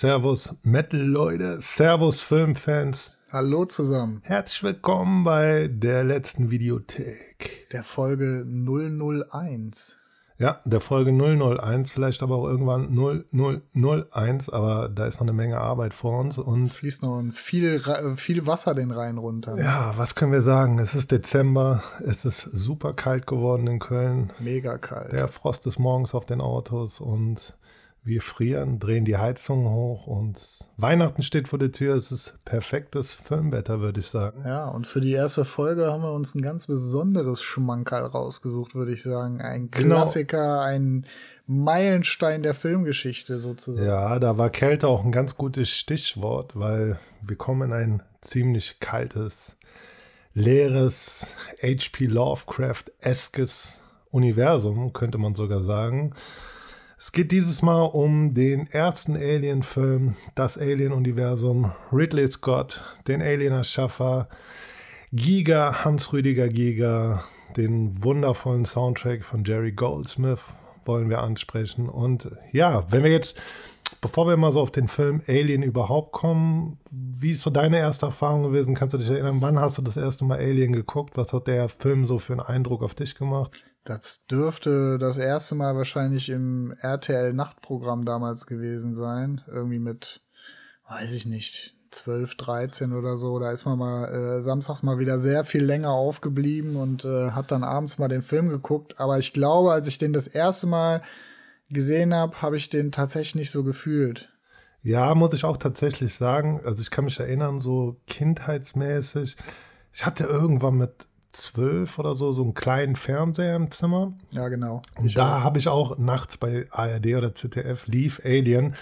Servus Metal-Leute, Servus Filmfans. Hallo zusammen. Herzlich willkommen bei der letzten Videothek. Der Folge 001. Ja, der Folge 001, vielleicht aber auch irgendwann 0001, aber da ist noch eine Menge Arbeit vor uns und fließt noch viel, viel Wasser den Rhein runter. Ne? Ja, was können wir sagen? Es ist Dezember, es ist super kalt geworden in Köln. Mega kalt. Der Frost ist morgens auf den Autos und wir frieren, drehen die Heizung hoch und Weihnachten steht vor der Tür. Es ist perfektes Filmwetter, würde ich sagen. Ja, und für die erste Folge haben wir uns ein ganz besonderes Schmankerl rausgesucht, würde ich sagen. Ein genau. Klassiker, ein Meilenstein der Filmgeschichte sozusagen. Ja, da war Kälte auch ein ganz gutes Stichwort, weil wir kommen in ein ziemlich kaltes, leeres, H.P. Lovecraft-eskes Universum, könnte man sogar sagen. Es geht dieses Mal um den ersten Alien-Film, das Alien-Universum, Ridley Scott, den Alien-Erschaffer, Giga, Hans-Rüdiger Giga, den wundervollen Soundtrack von Jerry Goldsmith wollen wir ansprechen. Und ja, wenn wir jetzt, bevor wir mal so auf den Film Alien überhaupt kommen, wie ist so deine erste Erfahrung gewesen? Kannst du dich erinnern, wann hast du das erste Mal Alien geguckt? Was hat der Film so für einen Eindruck auf dich gemacht? Das dürfte das erste Mal wahrscheinlich im RTL-Nachtprogramm damals gewesen sein. Irgendwie mit, weiß ich nicht, 12, 13 oder so. Da ist man mal äh, samstags mal wieder sehr viel länger aufgeblieben und äh, hat dann abends mal den Film geguckt. Aber ich glaube, als ich den das erste Mal gesehen habe, habe ich den tatsächlich nicht so gefühlt. Ja, muss ich auch tatsächlich sagen. Also ich kann mich erinnern, so kindheitsmäßig. Ich hatte irgendwann mit zwölf oder so so einen kleinen Fernseher im Zimmer. Ja, genau. Und da habe ich auch nachts bei ARD oder ZDF lief Alien.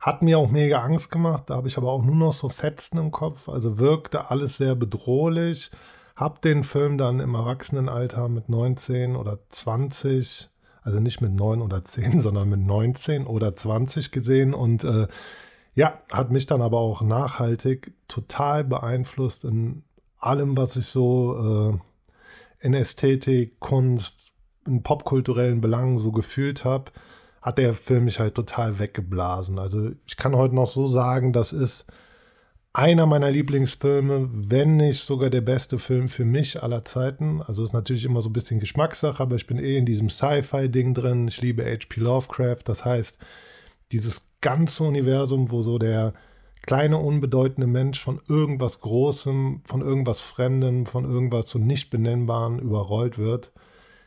Hat mir auch mega Angst gemacht. Da habe ich aber auch nur noch so Fetzen im Kopf. Also wirkte alles sehr bedrohlich. Hab den Film dann im Erwachsenenalter mit 19 oder 20, also nicht mit 9 oder 10, sondern mit 19 oder 20 gesehen und äh, ja, hat mich dann aber auch nachhaltig total beeinflusst in allem, was ich so äh, in Ästhetik, Kunst, in popkulturellen Belangen so gefühlt habe, hat der Film mich halt total weggeblasen. Also ich kann heute noch so sagen, das ist einer meiner Lieblingsfilme, wenn nicht sogar der beste Film für mich aller Zeiten. Also ist natürlich immer so ein bisschen Geschmackssache, aber ich bin eh in diesem Sci-Fi-Ding drin. Ich liebe H.P. Lovecraft. Das heißt, dieses ganze Universum, wo so der kleine, unbedeutende Mensch von irgendwas Großem, von irgendwas Fremdem, von irgendwas so nicht benennbaren überrollt wird.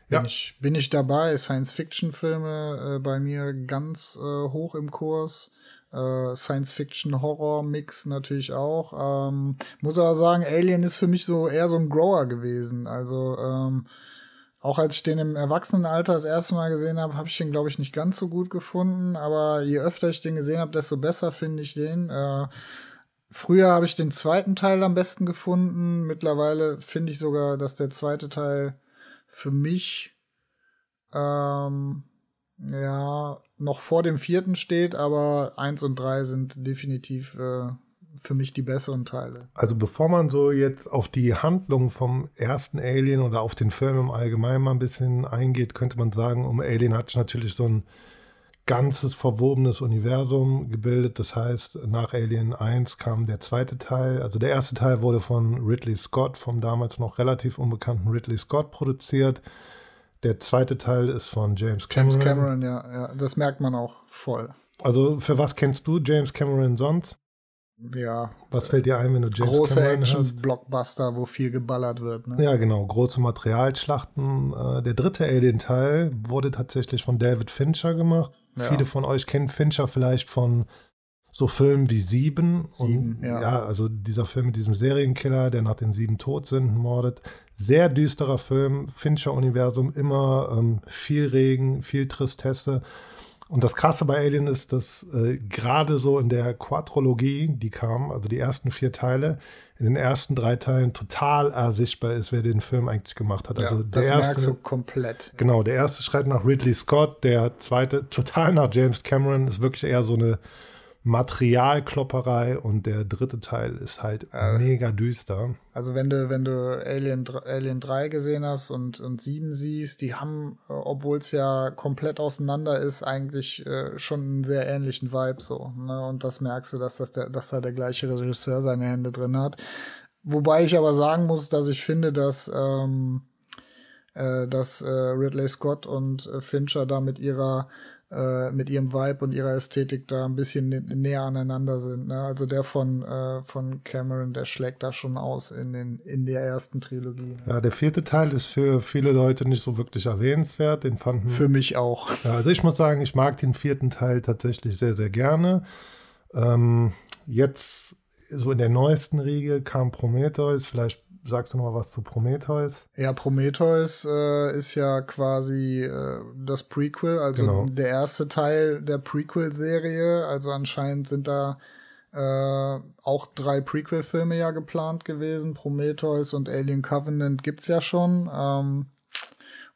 Ja. Bin, ich, bin ich dabei. Science-Fiction-Filme äh, bei mir ganz äh, hoch im Kurs. Äh, Science-Fiction-Horror-Mix natürlich auch. Ähm, muss aber sagen, Alien ist für mich so eher so ein Grower gewesen. Also ähm, auch als ich den im Erwachsenenalter das erste Mal gesehen habe, habe ich den, glaube ich, nicht ganz so gut gefunden. Aber je öfter ich den gesehen habe, desto besser finde ich den. Äh, früher habe ich den zweiten Teil am besten gefunden. Mittlerweile finde ich sogar, dass der zweite Teil für mich ähm, ja noch vor dem vierten steht, aber eins und drei sind definitiv äh, für mich die besseren Teile. Also bevor man so jetzt auf die Handlung vom ersten Alien oder auf den Film im Allgemeinen mal ein bisschen eingeht, könnte man sagen, um Alien hat sich natürlich so ein ganzes verwobenes Universum gebildet. Das heißt, nach Alien 1 kam der zweite Teil. Also der erste Teil wurde von Ridley Scott, vom damals noch relativ unbekannten Ridley Scott produziert. Der zweite Teil ist von James Cameron. James Cameron, ja, ja. Das merkt man auch voll. Also für was kennst du James Cameron sonst? Ja. Was fällt dir ein, wenn du James Große Action-Blockbuster, wo viel geballert wird. Ne? Ja, genau. Große Materialschlachten. Äh, der dritte Alien-Teil wurde tatsächlich von David Fincher gemacht. Ja. Viele von euch kennen Fincher vielleicht von so Filmen wie Sieben. Sieben, und, ja. ja. also dieser Film mit diesem Serienkiller, der nach den sieben Todsünden mordet. Sehr düsterer Film, Fincher-Universum, immer ähm, viel Regen, viel Tristesse. Und das Krasse bei Alien ist, dass äh, gerade so in der Quadrologie, die kam, also die ersten vier Teile, in den ersten drei Teilen total ersichtbar ist, wer den Film eigentlich gemacht hat. Ja, also der das erste, merkst du komplett. Genau, der erste schreit nach Ridley Scott, der zweite total nach James Cameron, ist wirklich eher so eine Materialklopperei und der dritte Teil ist halt äh, mega düster. Also wenn du, wenn du Alien, Alien 3 gesehen hast und, und 7 siehst, die haben, äh, obwohl es ja komplett auseinander ist, eigentlich äh, schon einen sehr ähnlichen Vibe so. Ne? Und das merkst du, dass, das der, dass da der gleiche Regisseur seine Hände drin hat. Wobei ich aber sagen muss, dass ich finde, dass, ähm, äh, dass äh, Ridley Scott und äh, Fincher da mit ihrer äh, mit ihrem Vibe und ihrer Ästhetik da ein bisschen näher aneinander sind. Ne? Also der von, äh, von Cameron, der schlägt da schon aus in, den, in der ersten Trilogie. Ne? Ja, der vierte Teil ist für viele Leute nicht so wirklich erwähnenswert. Den fanden. Für mich auch. Ja, also ich muss sagen, ich mag den vierten Teil tatsächlich sehr, sehr gerne. Ähm, jetzt so in der neuesten Riege kam Prometheus. Vielleicht sagst du noch mal was zu Prometheus? Ja, Prometheus äh, ist ja quasi äh, das Prequel, also genau. der erste Teil der Prequel-Serie. Also anscheinend sind da äh, auch drei Prequel-Filme ja geplant gewesen. Prometheus und Alien Covenant gibt's ja schon. Ähm,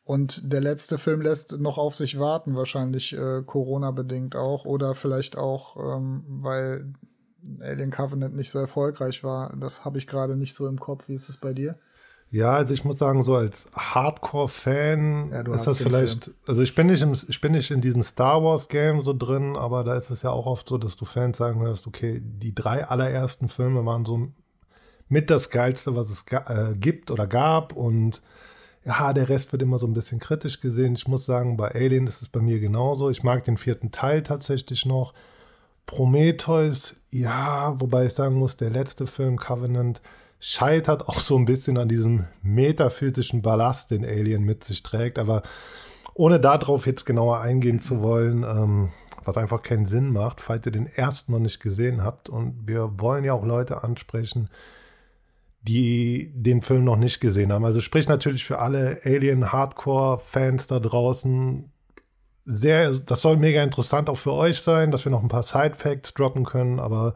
und der letzte Film lässt noch auf sich warten, wahrscheinlich äh, Corona-bedingt auch. Oder vielleicht auch, ähm, weil Alien Covenant nicht so erfolgreich war. Das habe ich gerade nicht so im Kopf. Wie ist es bei dir? Ja, also ich muss sagen, so als Hardcore-Fan ja, ist das vielleicht, Film. also ich bin, nicht im, ich bin nicht in diesem Star Wars-Game so drin, aber da ist es ja auch oft so, dass du Fans sagen hörst, okay, die drei allerersten Filme waren so mit das Geilste, was es äh, gibt oder gab und ja, der Rest wird immer so ein bisschen kritisch gesehen. Ich muss sagen, bei Alien ist es bei mir genauso. Ich mag den vierten Teil tatsächlich noch. Prometheus, ja, wobei ich sagen muss, der letzte Film Covenant scheitert auch so ein bisschen an diesem metaphysischen Ballast, den Alien mit sich trägt. Aber ohne darauf jetzt genauer eingehen zu wollen, ähm, was einfach keinen Sinn macht, falls ihr den ersten noch nicht gesehen habt. Und wir wollen ja auch Leute ansprechen, die den Film noch nicht gesehen haben. Also sprich natürlich für alle Alien-Hardcore-Fans da draußen, sehr, das soll mega interessant auch für euch sein, dass wir noch ein paar Side-Facts droppen können, aber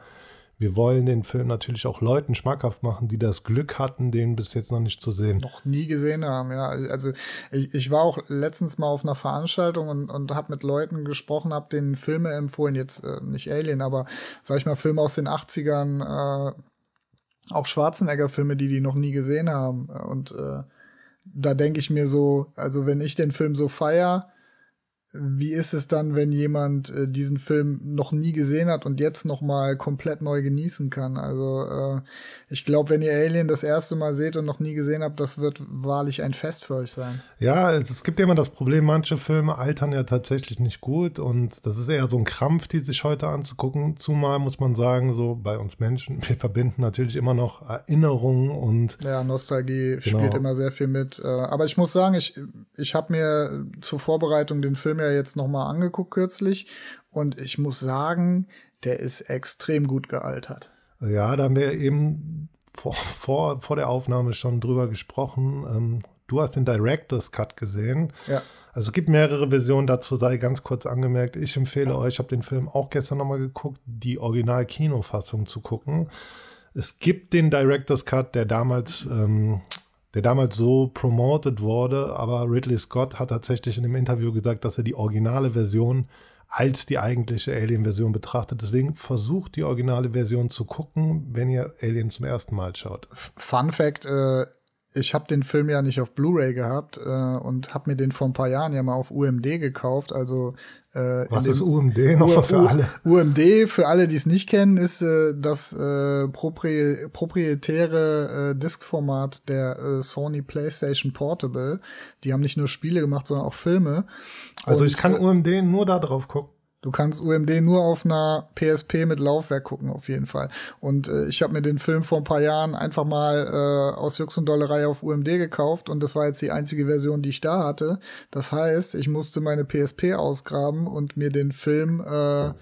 wir wollen den Film natürlich auch Leuten schmackhaft machen, die das Glück hatten, den bis jetzt noch nicht zu sehen. Noch nie gesehen haben, ja. Also ich, ich war auch letztens mal auf einer Veranstaltung und, und habe mit Leuten gesprochen, habe denen Filme empfohlen, jetzt äh, nicht Alien, aber sag ich mal Filme aus den 80ern, äh, auch Schwarzenegger-Filme, die die noch nie gesehen haben. Und äh, da denke ich mir so, also wenn ich den Film so feier, wie ist es dann, wenn jemand äh, diesen Film noch nie gesehen hat und jetzt noch mal komplett neu genießen kann? Also äh, ich glaube, wenn ihr Alien das erste Mal seht und noch nie gesehen habt, das wird wahrlich ein Fest für euch sein. Ja, es gibt ja immer das Problem, manche Filme altern ja tatsächlich nicht gut und das ist eher so ein Krampf, die sich heute anzugucken. Zumal muss man sagen, so bei uns Menschen, wir verbinden natürlich immer noch Erinnerungen und ja, Nostalgie genau. spielt immer sehr viel mit. Äh, aber ich muss sagen, ich ich habe mir zur Vorbereitung den Film ja jetzt noch mal angeguckt kürzlich und ich muss sagen, der ist extrem gut gealtert. Ja, da haben wir eben vor, vor, vor der Aufnahme schon drüber gesprochen. Ähm, du hast den Director's Cut gesehen. Ja. Also es gibt mehrere Versionen, dazu sei ganz kurz angemerkt. Ich empfehle euch, ich habe den Film auch gestern nochmal geguckt, die Original-Kinofassung zu gucken. Es gibt den Director's Cut, der damals ähm, der damals so promoted wurde, aber Ridley Scott hat tatsächlich in dem Interview gesagt, dass er die originale Version als die eigentliche Alien-Version betrachtet. Deswegen versucht die originale Version zu gucken, wenn ihr Alien zum ersten Mal schaut. Fun Fact: äh, ich habe den Film ja nicht auf Blu-ray gehabt äh, und habe mir den vor ein paar Jahren ja mal auf UMD gekauft. Also äh, was ist UMD noch für alle? UMD für alle, die es nicht kennen, ist äh, das äh, propri proprietäre äh, Diskformat der äh, Sony PlayStation Portable. Die haben nicht nur Spiele gemacht, sondern auch Filme. Also und, ich kann UMD nur da drauf gucken. Du kannst UMD nur auf einer PSP mit Laufwerk gucken, auf jeden Fall. Und äh, ich habe mir den Film vor ein paar Jahren einfach mal äh, aus Jux und Dollerei auf UMD gekauft und das war jetzt die einzige Version, die ich da hatte. Das heißt, ich musste meine PSP ausgraben und mir den Film äh,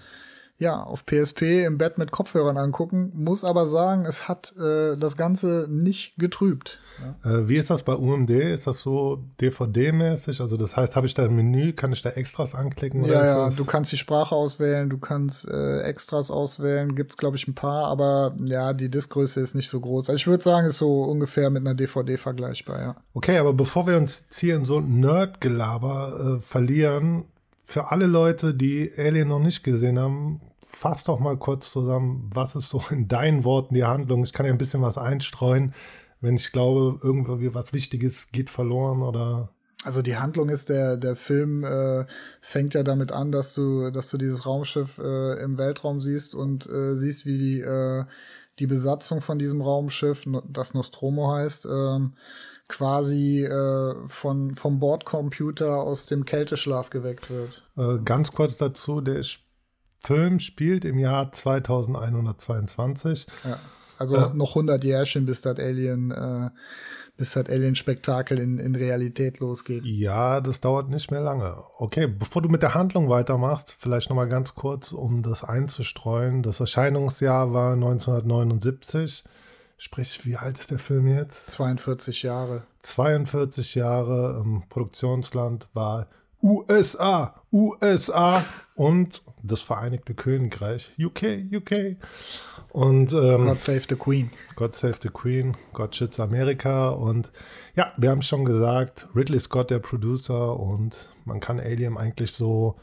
ja, auf PSP im Bett mit Kopfhörern angucken. Muss aber sagen, es hat äh, das Ganze nicht getrübt. Ja. Äh, wie ist das bei UMD? Ist das so DVD-mäßig? Also das heißt, habe ich da ein Menü, kann ich da Extras anklicken? ja, ja, du kannst die Sprache auswählen, du kannst äh, Extras auswählen, gibt es glaube ich ein paar, aber ja, die Diskgröße ist nicht so groß. Also ich würde sagen, ist so ungefähr mit einer DVD vergleichbar, ja. Okay, aber bevor wir uns hier in so Nerd-Gelaber äh, verlieren, für alle Leute, die Alien noch nicht gesehen haben, fass doch mal kurz zusammen, was ist so in deinen Worten die Handlung? Ich kann ja ein bisschen was einstreuen, wenn ich glaube, irgendwie was Wichtiges geht verloren oder. Also die Handlung ist, der, der Film äh, fängt ja damit an, dass du, dass du dieses Raumschiff äh, im Weltraum siehst und äh, siehst, wie die, äh, die Besatzung von diesem Raumschiff, das Nostromo heißt, ähm, quasi äh, von, vom Bordcomputer aus dem Kälteschlaf geweckt wird. Äh, ganz kurz dazu, der Film spielt im Jahr 2122. Ja, also äh, noch 100 Jährchen, bis das Alien, äh, bis das Alien-Spektakel in, in Realität losgeht. Ja, das dauert nicht mehr lange. Okay, bevor du mit der Handlung weitermachst, vielleicht noch mal ganz kurz, um das einzustreuen. Das Erscheinungsjahr war 1979. Sprich, wie alt ist der Film jetzt? 42 Jahre. 42 Jahre. Ähm, Produktionsland war USA, USA und das Vereinigte Königreich, UK, UK. Und ähm, God Save the Queen. God Save the Queen, God Shits Amerika. Und ja, wir haben es schon gesagt, Ridley Scott, der Producer, und man kann Alien eigentlich so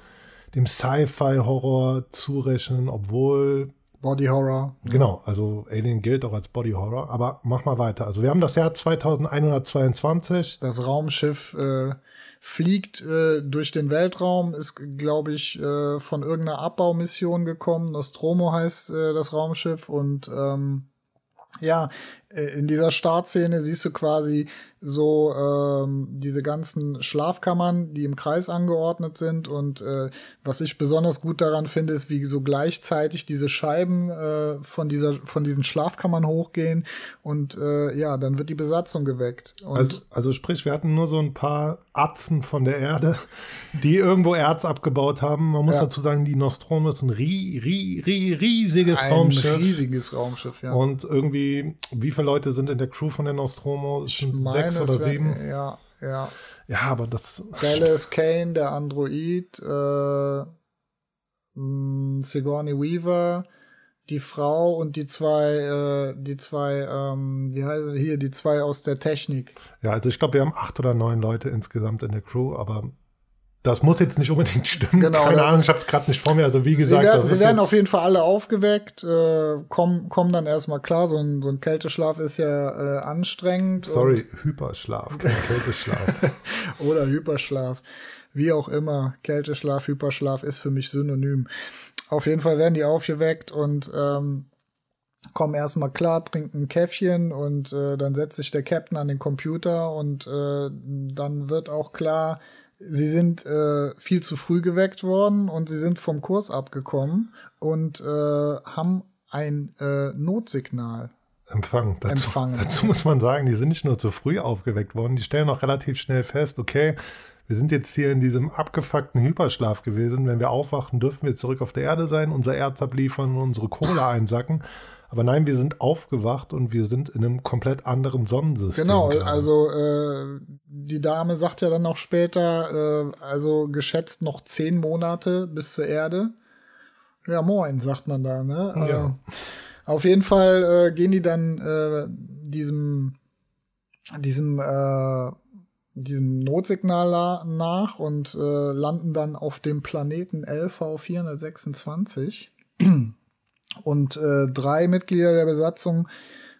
dem Sci-Fi-Horror zurechnen, obwohl Body Horror. Genau, also Alien gilt auch als Body Horror. Aber mach mal weiter. Also wir haben das Jahr 2122. Das Raumschiff äh, fliegt äh, durch den Weltraum, ist, glaube ich, äh, von irgendeiner Abbaumission gekommen. Nostromo heißt äh, das Raumschiff und ähm, ja, in dieser Startszene siehst du quasi so ähm, diese ganzen Schlafkammern, die im Kreis angeordnet sind. Und äh, was ich besonders gut daran finde, ist, wie so gleichzeitig diese Scheiben äh, von, dieser, von diesen Schlafkammern hochgehen. Und äh, ja, dann wird die Besatzung geweckt. Also, also sprich, wir hatten nur so ein paar Atzen von der Erde, die irgendwo Erz abgebaut haben. Man muss ja. dazu sagen, die Nostromo ist ein rie, rie, rie, riesiges ein Raumschiff. Ein riesiges Raumschiff, ja. Und irgendwie, wie viele Leute sind in der Crew von der Nostromo? Sind meine, sechs oder sieben? Ja, ja. Ja, aber das. Dallas Kane, der Android, äh, mm, Sigourney Weaver, die Frau und die zwei, äh, die zwei, ähm, wie heißt hier, die zwei aus der Technik. Ja, also ich glaube, wir haben acht oder neun Leute insgesamt in der Crew, aber das muss jetzt nicht unbedingt stimmen. Genau, Keine Ahnung, ich habe es gerade nicht vor mir. Also wie gesagt, sie werden, sie werden auf jeden Fall alle aufgeweckt, äh, kommen, kommen dann erstmal klar. So ein, so ein Kälteschlaf ist ja äh, anstrengend. Sorry, Hyperschlaf, kein Kälteschlaf. Oder Hyperschlaf. Wie auch immer, Kälteschlaf, Hyperschlaf ist für mich synonym. Auf jeden Fall werden die aufgeweckt und ähm, kommen erstmal klar, trinken ein Käffchen und äh, dann setzt sich der Captain an den Computer und äh, dann wird auch klar, sie sind äh, viel zu früh geweckt worden und sie sind vom Kurs abgekommen und äh, haben ein äh, Notsignal Empfang. Dazu, empfangen. Dazu muss man sagen, die sind nicht nur zu früh aufgeweckt worden, die stellen auch relativ schnell fest, okay, wir sind jetzt hier in diesem abgefuckten Hyperschlaf gewesen. Wenn wir aufwachen, dürfen wir zurück auf der Erde sein, unser Erz abliefern und unsere Kohle einsacken. Aber nein, wir sind aufgewacht und wir sind in einem komplett anderen Sonnensystem. Genau, also äh, die Dame sagt ja dann noch später, äh, also geschätzt noch zehn Monate bis zur Erde. Ja, moin, sagt man da, ne? Ja. Äh, auf jeden Fall äh, gehen die dann äh, diesem, diesem, äh, diesem Notsignal nach und äh, landen dann auf dem Planeten LV 426. Und äh, drei Mitglieder der Besatzung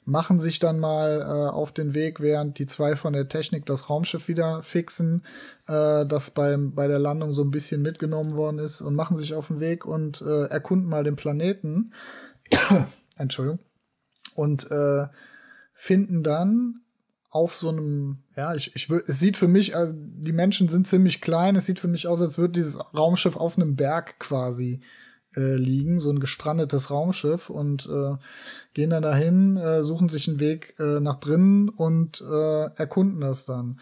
machen sich dann mal äh, auf den Weg, während die zwei von der Technik das Raumschiff wieder fixen, äh, das beim, bei der Landung so ein bisschen mitgenommen worden ist und machen sich auf den Weg und äh, erkunden mal den Planeten. Entschuldigung. Und äh, finden dann auf so einem, ja, ich, ich es sieht für mich, also die Menschen sind ziemlich klein, es sieht für mich aus, als würde dieses Raumschiff auf einem Berg quasi äh, liegen, so ein gestrandetes Raumschiff und äh, gehen dann dahin, äh, suchen sich einen Weg äh, nach drinnen und äh, erkunden das dann.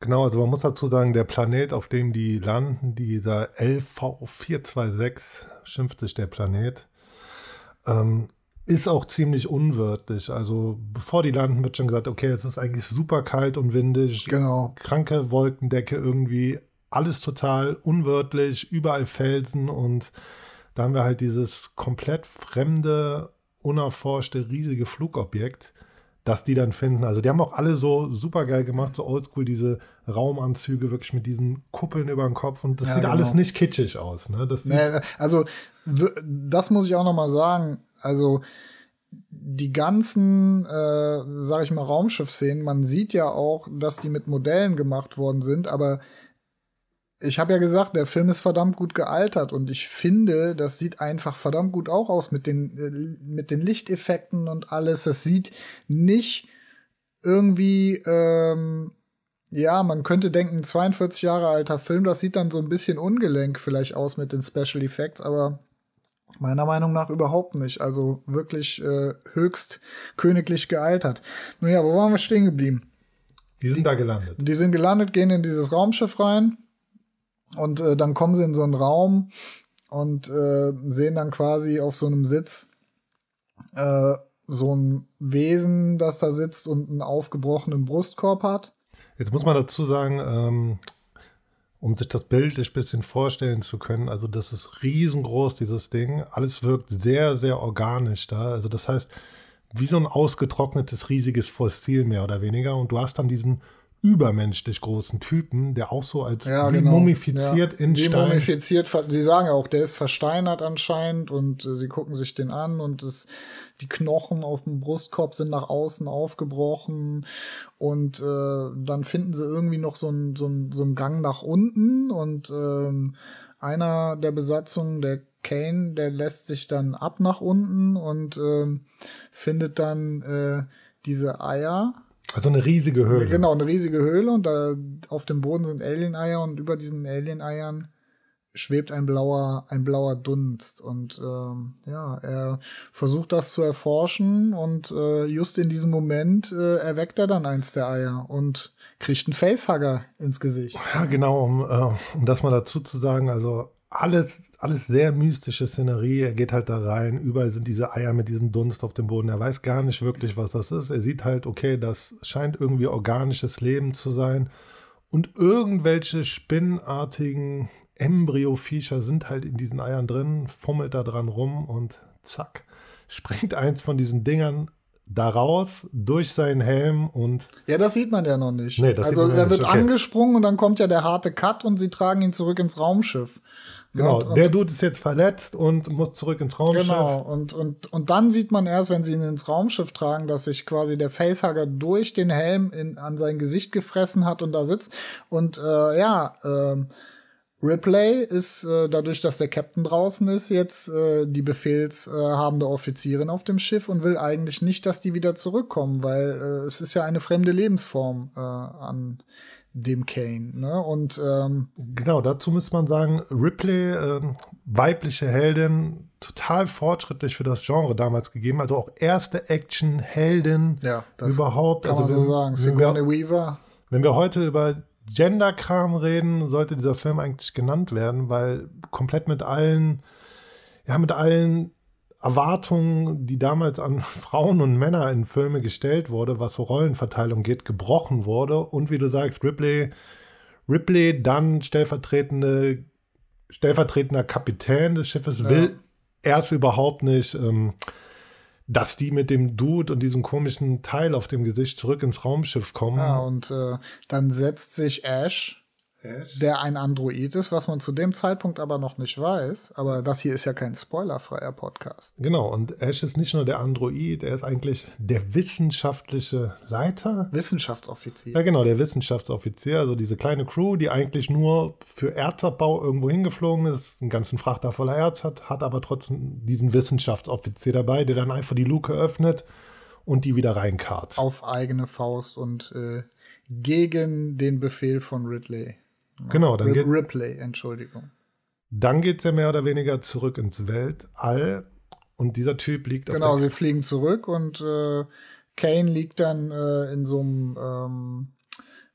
Genau, also man muss dazu sagen, der Planet, auf dem die landen, dieser LV426, schimpft sich der Planet, ähm, ist auch ziemlich unwirtlich. Also bevor die landen, wird schon gesagt, okay, es ist eigentlich super kalt und windig. Genau. Kranke Wolkendecke irgendwie, alles total unwirtlich, überall Felsen und da haben wir halt dieses komplett fremde, unerforschte, riesige Flugobjekt, dass die dann finden. Also die haben auch alle so super geil gemacht, so oldschool, diese Raumanzüge wirklich mit diesen Kuppeln über dem Kopf und das ja, sieht genau. alles nicht kitschig aus. Ne? Das nee, also das muss ich auch noch mal sagen. Also die ganzen, äh, sag ich mal, Raumschiff-Szenen, man sieht ja auch, dass die mit Modellen gemacht worden sind, aber ich habe ja gesagt, der Film ist verdammt gut gealtert und ich finde, das sieht einfach verdammt gut auch aus mit den, äh, mit den Lichteffekten und alles. Das sieht nicht irgendwie, ähm, ja, man könnte denken, 42 Jahre alter Film, das sieht dann so ein bisschen ungelenk vielleicht aus mit den Special Effects, aber meiner Meinung nach überhaupt nicht. Also wirklich äh, höchst königlich gealtert. Naja, wo waren wir stehen geblieben? Die sind die, da gelandet. Die sind gelandet, gehen in dieses Raumschiff rein und äh, dann kommen sie in so einen Raum und äh, sehen dann quasi auf so einem Sitz äh, so ein Wesen, das da sitzt und einen aufgebrochenen Brustkorb hat. Jetzt muss man dazu sagen, ähm, um sich das bildlich ein bisschen vorstellen zu können, also das ist riesengroß, dieses Ding. Alles wirkt sehr, sehr organisch da. Also das heißt, wie so ein ausgetrocknetes, riesiges Fossil mehr oder weniger. Und du hast dann diesen übermenschlich großen Typen, der auch so als ja, genau. mumifiziert ja. in wie Stein. Mumifiziert, sie sagen auch, der ist versteinert anscheinend und äh, sie gucken sich den an und es, die Knochen auf dem Brustkorb sind nach außen aufgebrochen und äh, dann finden sie irgendwie noch so einen so so ein Gang nach unten und ähm, einer der Besatzung, der Kane, der lässt sich dann ab nach unten und äh, findet dann äh, diese Eier also eine riesige Höhle. Genau, eine riesige Höhle und da auf dem Boden sind Alien-Eier und über diesen Alien-Eiern schwebt ein blauer, ein blauer Dunst. Und ähm, ja, er versucht das zu erforschen und äh, just in diesem Moment äh, erweckt er dann eins der Eier und kriegt einen Facehugger ins Gesicht. Ja, genau, um, äh, um das mal dazu zu sagen, also alles, alles sehr mystische Szenerie. Er geht halt da rein. Überall sind diese Eier mit diesem Dunst auf dem Boden. Er weiß gar nicht wirklich, was das ist. Er sieht halt, okay, das scheint irgendwie organisches Leben zu sein. Und irgendwelche spinnartigen Embryo-Viecher sind halt in diesen Eiern drin, fummelt da dran rum und zack, springt eins von diesen Dingern daraus durch seinen Helm und. Ja, das sieht man ja noch nicht. Nee, also er wird okay. angesprungen und dann kommt ja der harte Cut und sie tragen ihn zurück ins Raumschiff. Genau, und, der Dude ist jetzt verletzt und muss zurück ins Raumschiff. Genau, und, und, und dann sieht man erst, wenn sie ihn ins Raumschiff tragen, dass sich quasi der Facehugger durch den Helm in, an sein Gesicht gefressen hat und da sitzt. Und äh, ja, äh, Ripley ist äh, dadurch, dass der Captain draußen ist, jetzt äh, die befehlshabende Offizierin auf dem Schiff und will eigentlich nicht, dass die wieder zurückkommen, weil äh, es ist ja eine fremde Lebensform äh, an dem Kane. Ne? Und ähm, genau, dazu muss man sagen, Ripley, äh, weibliche Heldin, total fortschrittlich für das Genre damals gegeben. Also auch erste Action-Heldin ja, überhaupt. Kann also man so sagen. Sigourney Weaver. Wenn wir heute über Gender-Kram reden, sollte dieser Film eigentlich genannt werden, weil komplett mit allen, ja, mit allen Erwartungen, die damals an Frauen und Männer in Filme gestellt wurde, was so Rollenverteilung geht, gebrochen wurde. Und wie du sagst, Ripley, Ripley dann stellvertretende, stellvertretender Kapitän des Schiffes, ja. will erst überhaupt nicht, ähm, dass die mit dem Dude und diesem komischen Teil auf dem Gesicht zurück ins Raumschiff kommen. Ja, und äh, dann setzt sich Ash Der ein Android ist, was man zu dem Zeitpunkt aber noch nicht weiß. Aber das hier ist ja kein spoilerfreier Podcast. Genau, und Ash ist nicht nur der Android, er ist eigentlich der wissenschaftliche Leiter. Wissenschaftsoffizier. Ja, genau, der Wissenschaftsoffizier. Also diese kleine Crew, die eigentlich nur für Erzabbau irgendwo hingeflogen ist, einen ganzen Frachter voller Erz hat, hat aber trotzdem diesen Wissenschaftsoffizier dabei, der dann einfach die Luke öffnet und die wieder reinkarrt. Auf eigene Faust und äh, gegen den Befehl von Ridley. Genau, dann geht, Ripley, Entschuldigung. Dann geht er mehr oder weniger zurück ins Weltall und dieser Typ liegt auf Genau, sie fliegen zurück und äh, Kane liegt dann äh, in so einem, ähm,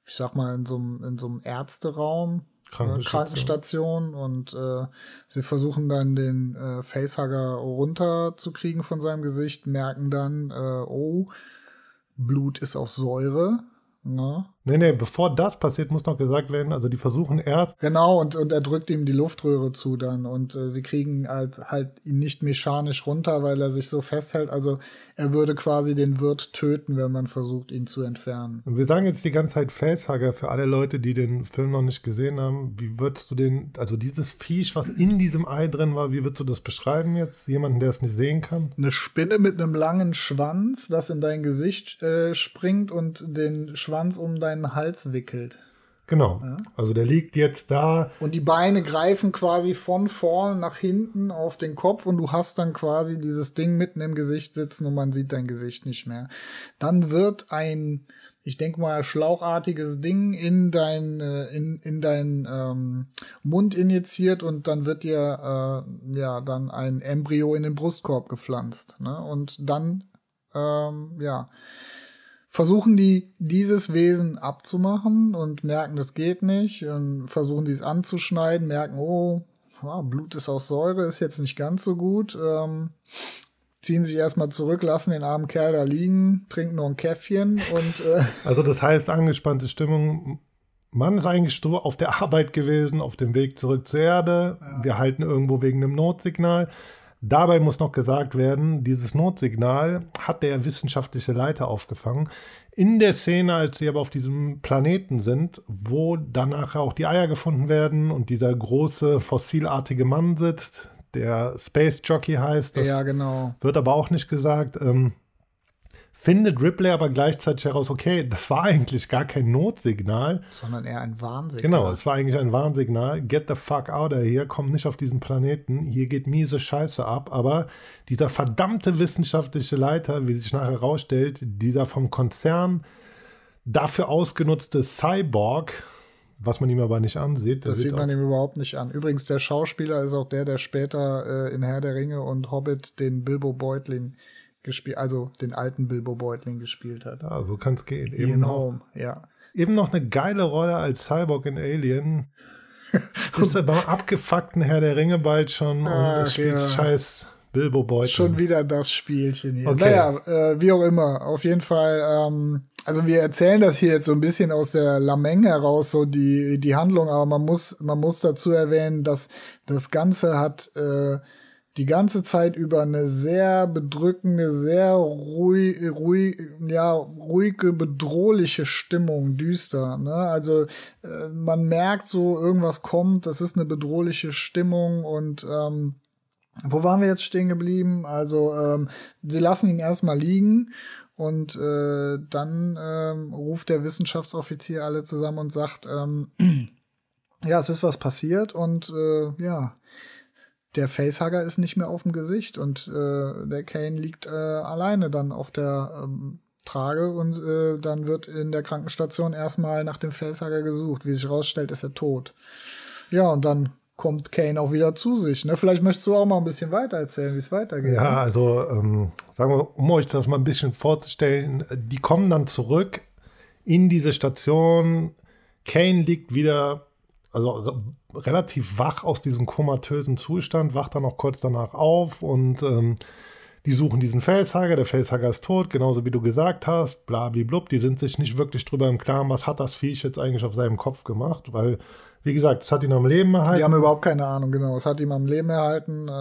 ich sag mal, in so einem, in so einem Ärzteraum, äh, Krankenstation, Krankenstation und äh, sie versuchen dann den äh, Facehugger runterzukriegen von seinem Gesicht, merken dann, äh, oh, Blut ist aus Säure. Ne? Nee, nee, bevor das passiert, muss noch gesagt werden, also die versuchen erst. Genau, und, und er drückt ihm die Luftröhre zu dann und äh, sie kriegen halt, halt ihn nicht mechanisch runter, weil er sich so festhält. Also er würde quasi den Wirt töten, wenn man versucht, ihn zu entfernen. Und wir sagen jetzt die ganze Zeit Facehugger für alle Leute, die den Film noch nicht gesehen haben. Wie würdest du den, also dieses Viech, was in diesem Ei drin war, wie würdest du das beschreiben jetzt? Jemanden, der es nicht sehen kann? Eine Spinne mit einem langen Schwanz, das in dein Gesicht äh, springt und den Schwanz um dein deinen Hals wickelt. Genau. Ja. Also der liegt jetzt da. Und die Beine greifen quasi von vorn nach hinten auf den Kopf und du hast dann quasi dieses Ding mitten im Gesicht sitzen und man sieht dein Gesicht nicht mehr. Dann wird ein, ich denke mal, schlauchartiges Ding in dein, äh, in, in dein ähm, Mund injiziert und dann wird dir äh, ja dann ein Embryo in den Brustkorb gepflanzt. Ne? Und dann, ähm, ja versuchen die dieses Wesen abzumachen und merken, das geht nicht und versuchen sie es anzuschneiden, merken, oh, Blut ist aus Säure, ist jetzt nicht ganz so gut. Ähm, ziehen sich erstmal zurück, lassen den armen Kerl da liegen, trinken noch ein Käffchen und äh Also das heißt angespannte Stimmung. Man ist eigentlich auf der Arbeit gewesen, auf dem Weg zurück zur Erde. Ja. Wir halten irgendwo wegen einem Notsignal. Dabei muss noch gesagt werden, dieses Notsignal hat der wissenschaftliche Leiter aufgefangen. In der Szene, als sie aber auf diesem Planeten sind, wo danach auch die Eier gefunden werden und dieser große fossilartige Mann sitzt, der Space Jockey heißt. Das ja, genau. Wird aber auch nicht gesagt. Ähm, findet Ripley aber gleichzeitig heraus, okay, das war eigentlich gar kein Notsignal. Sondern eher ein Warnsignal. Genau, es war eigentlich ein Warnsignal. Get the fuck out of here, komm nicht auf diesen Planeten, hier geht miese Scheiße ab. Aber dieser verdammte wissenschaftliche Leiter, wie sich nachher herausstellt, dieser vom Konzern dafür ausgenutzte Cyborg, was man ihm aber nicht ansieht. Das sieht man ihm überhaupt nicht an. Übrigens, der Schauspieler ist auch der, der später äh, in Herr der Ringe und Hobbit den Bilbo Beutling gespielt, also den alten Bilbo Beutling gespielt hat. Ja, so kann es gehen. Ian eben Home, ja. Eben noch eine geile Rolle als Cyborg in Alien. ist er beim abgefuckten Herr der Ringe bald schon Ach, und spielt ja. scheiß Bilbo Beutling. Schon wieder das Spielchen hier. Okay. Naja, äh, wie auch immer. Auf jeden Fall, ähm, also wir erzählen das hier jetzt so ein bisschen aus der Lameng heraus, so die, die Handlung, aber man muss, man muss dazu erwähnen, dass das Ganze hat äh, die ganze Zeit über eine sehr bedrückende, sehr ruhig, ruhig, ja, ruhige, bedrohliche Stimmung, düster. Ne? Also äh, man merkt so, irgendwas kommt, das ist eine bedrohliche Stimmung und ähm, wo waren wir jetzt stehen geblieben? Also ähm, sie lassen ihn erstmal liegen und äh, dann ähm, ruft der Wissenschaftsoffizier alle zusammen und sagt, ähm, ja, es ist was passiert und äh, ja, der Facehugger ist nicht mehr auf dem Gesicht und äh, der Kane liegt äh, alleine dann auf der ähm, Trage und äh, dann wird in der Krankenstation erstmal nach dem Facehugger gesucht. Wie sich herausstellt, ist er tot. Ja, und dann kommt Kane auch wieder zu sich. Ne? Vielleicht möchtest du auch mal ein bisschen weiter erzählen, wie es weitergeht. Ja, ne? also ähm, sagen wir, um euch das mal ein bisschen vorzustellen, die kommen dann zurück in diese Station. Kane liegt wieder also relativ wach aus diesem komatösen Zustand, wacht dann noch kurz danach auf und ähm, die suchen diesen Facehugger, der Facehugger ist tot, genauso wie du gesagt hast, blablablub, die sind sich nicht wirklich drüber im Klaren, was hat das Viech jetzt eigentlich auf seinem Kopf gemacht, weil, wie gesagt, es hat ihn am Leben erhalten. Die haben überhaupt keine Ahnung, genau, es hat ihn am Leben erhalten, äh,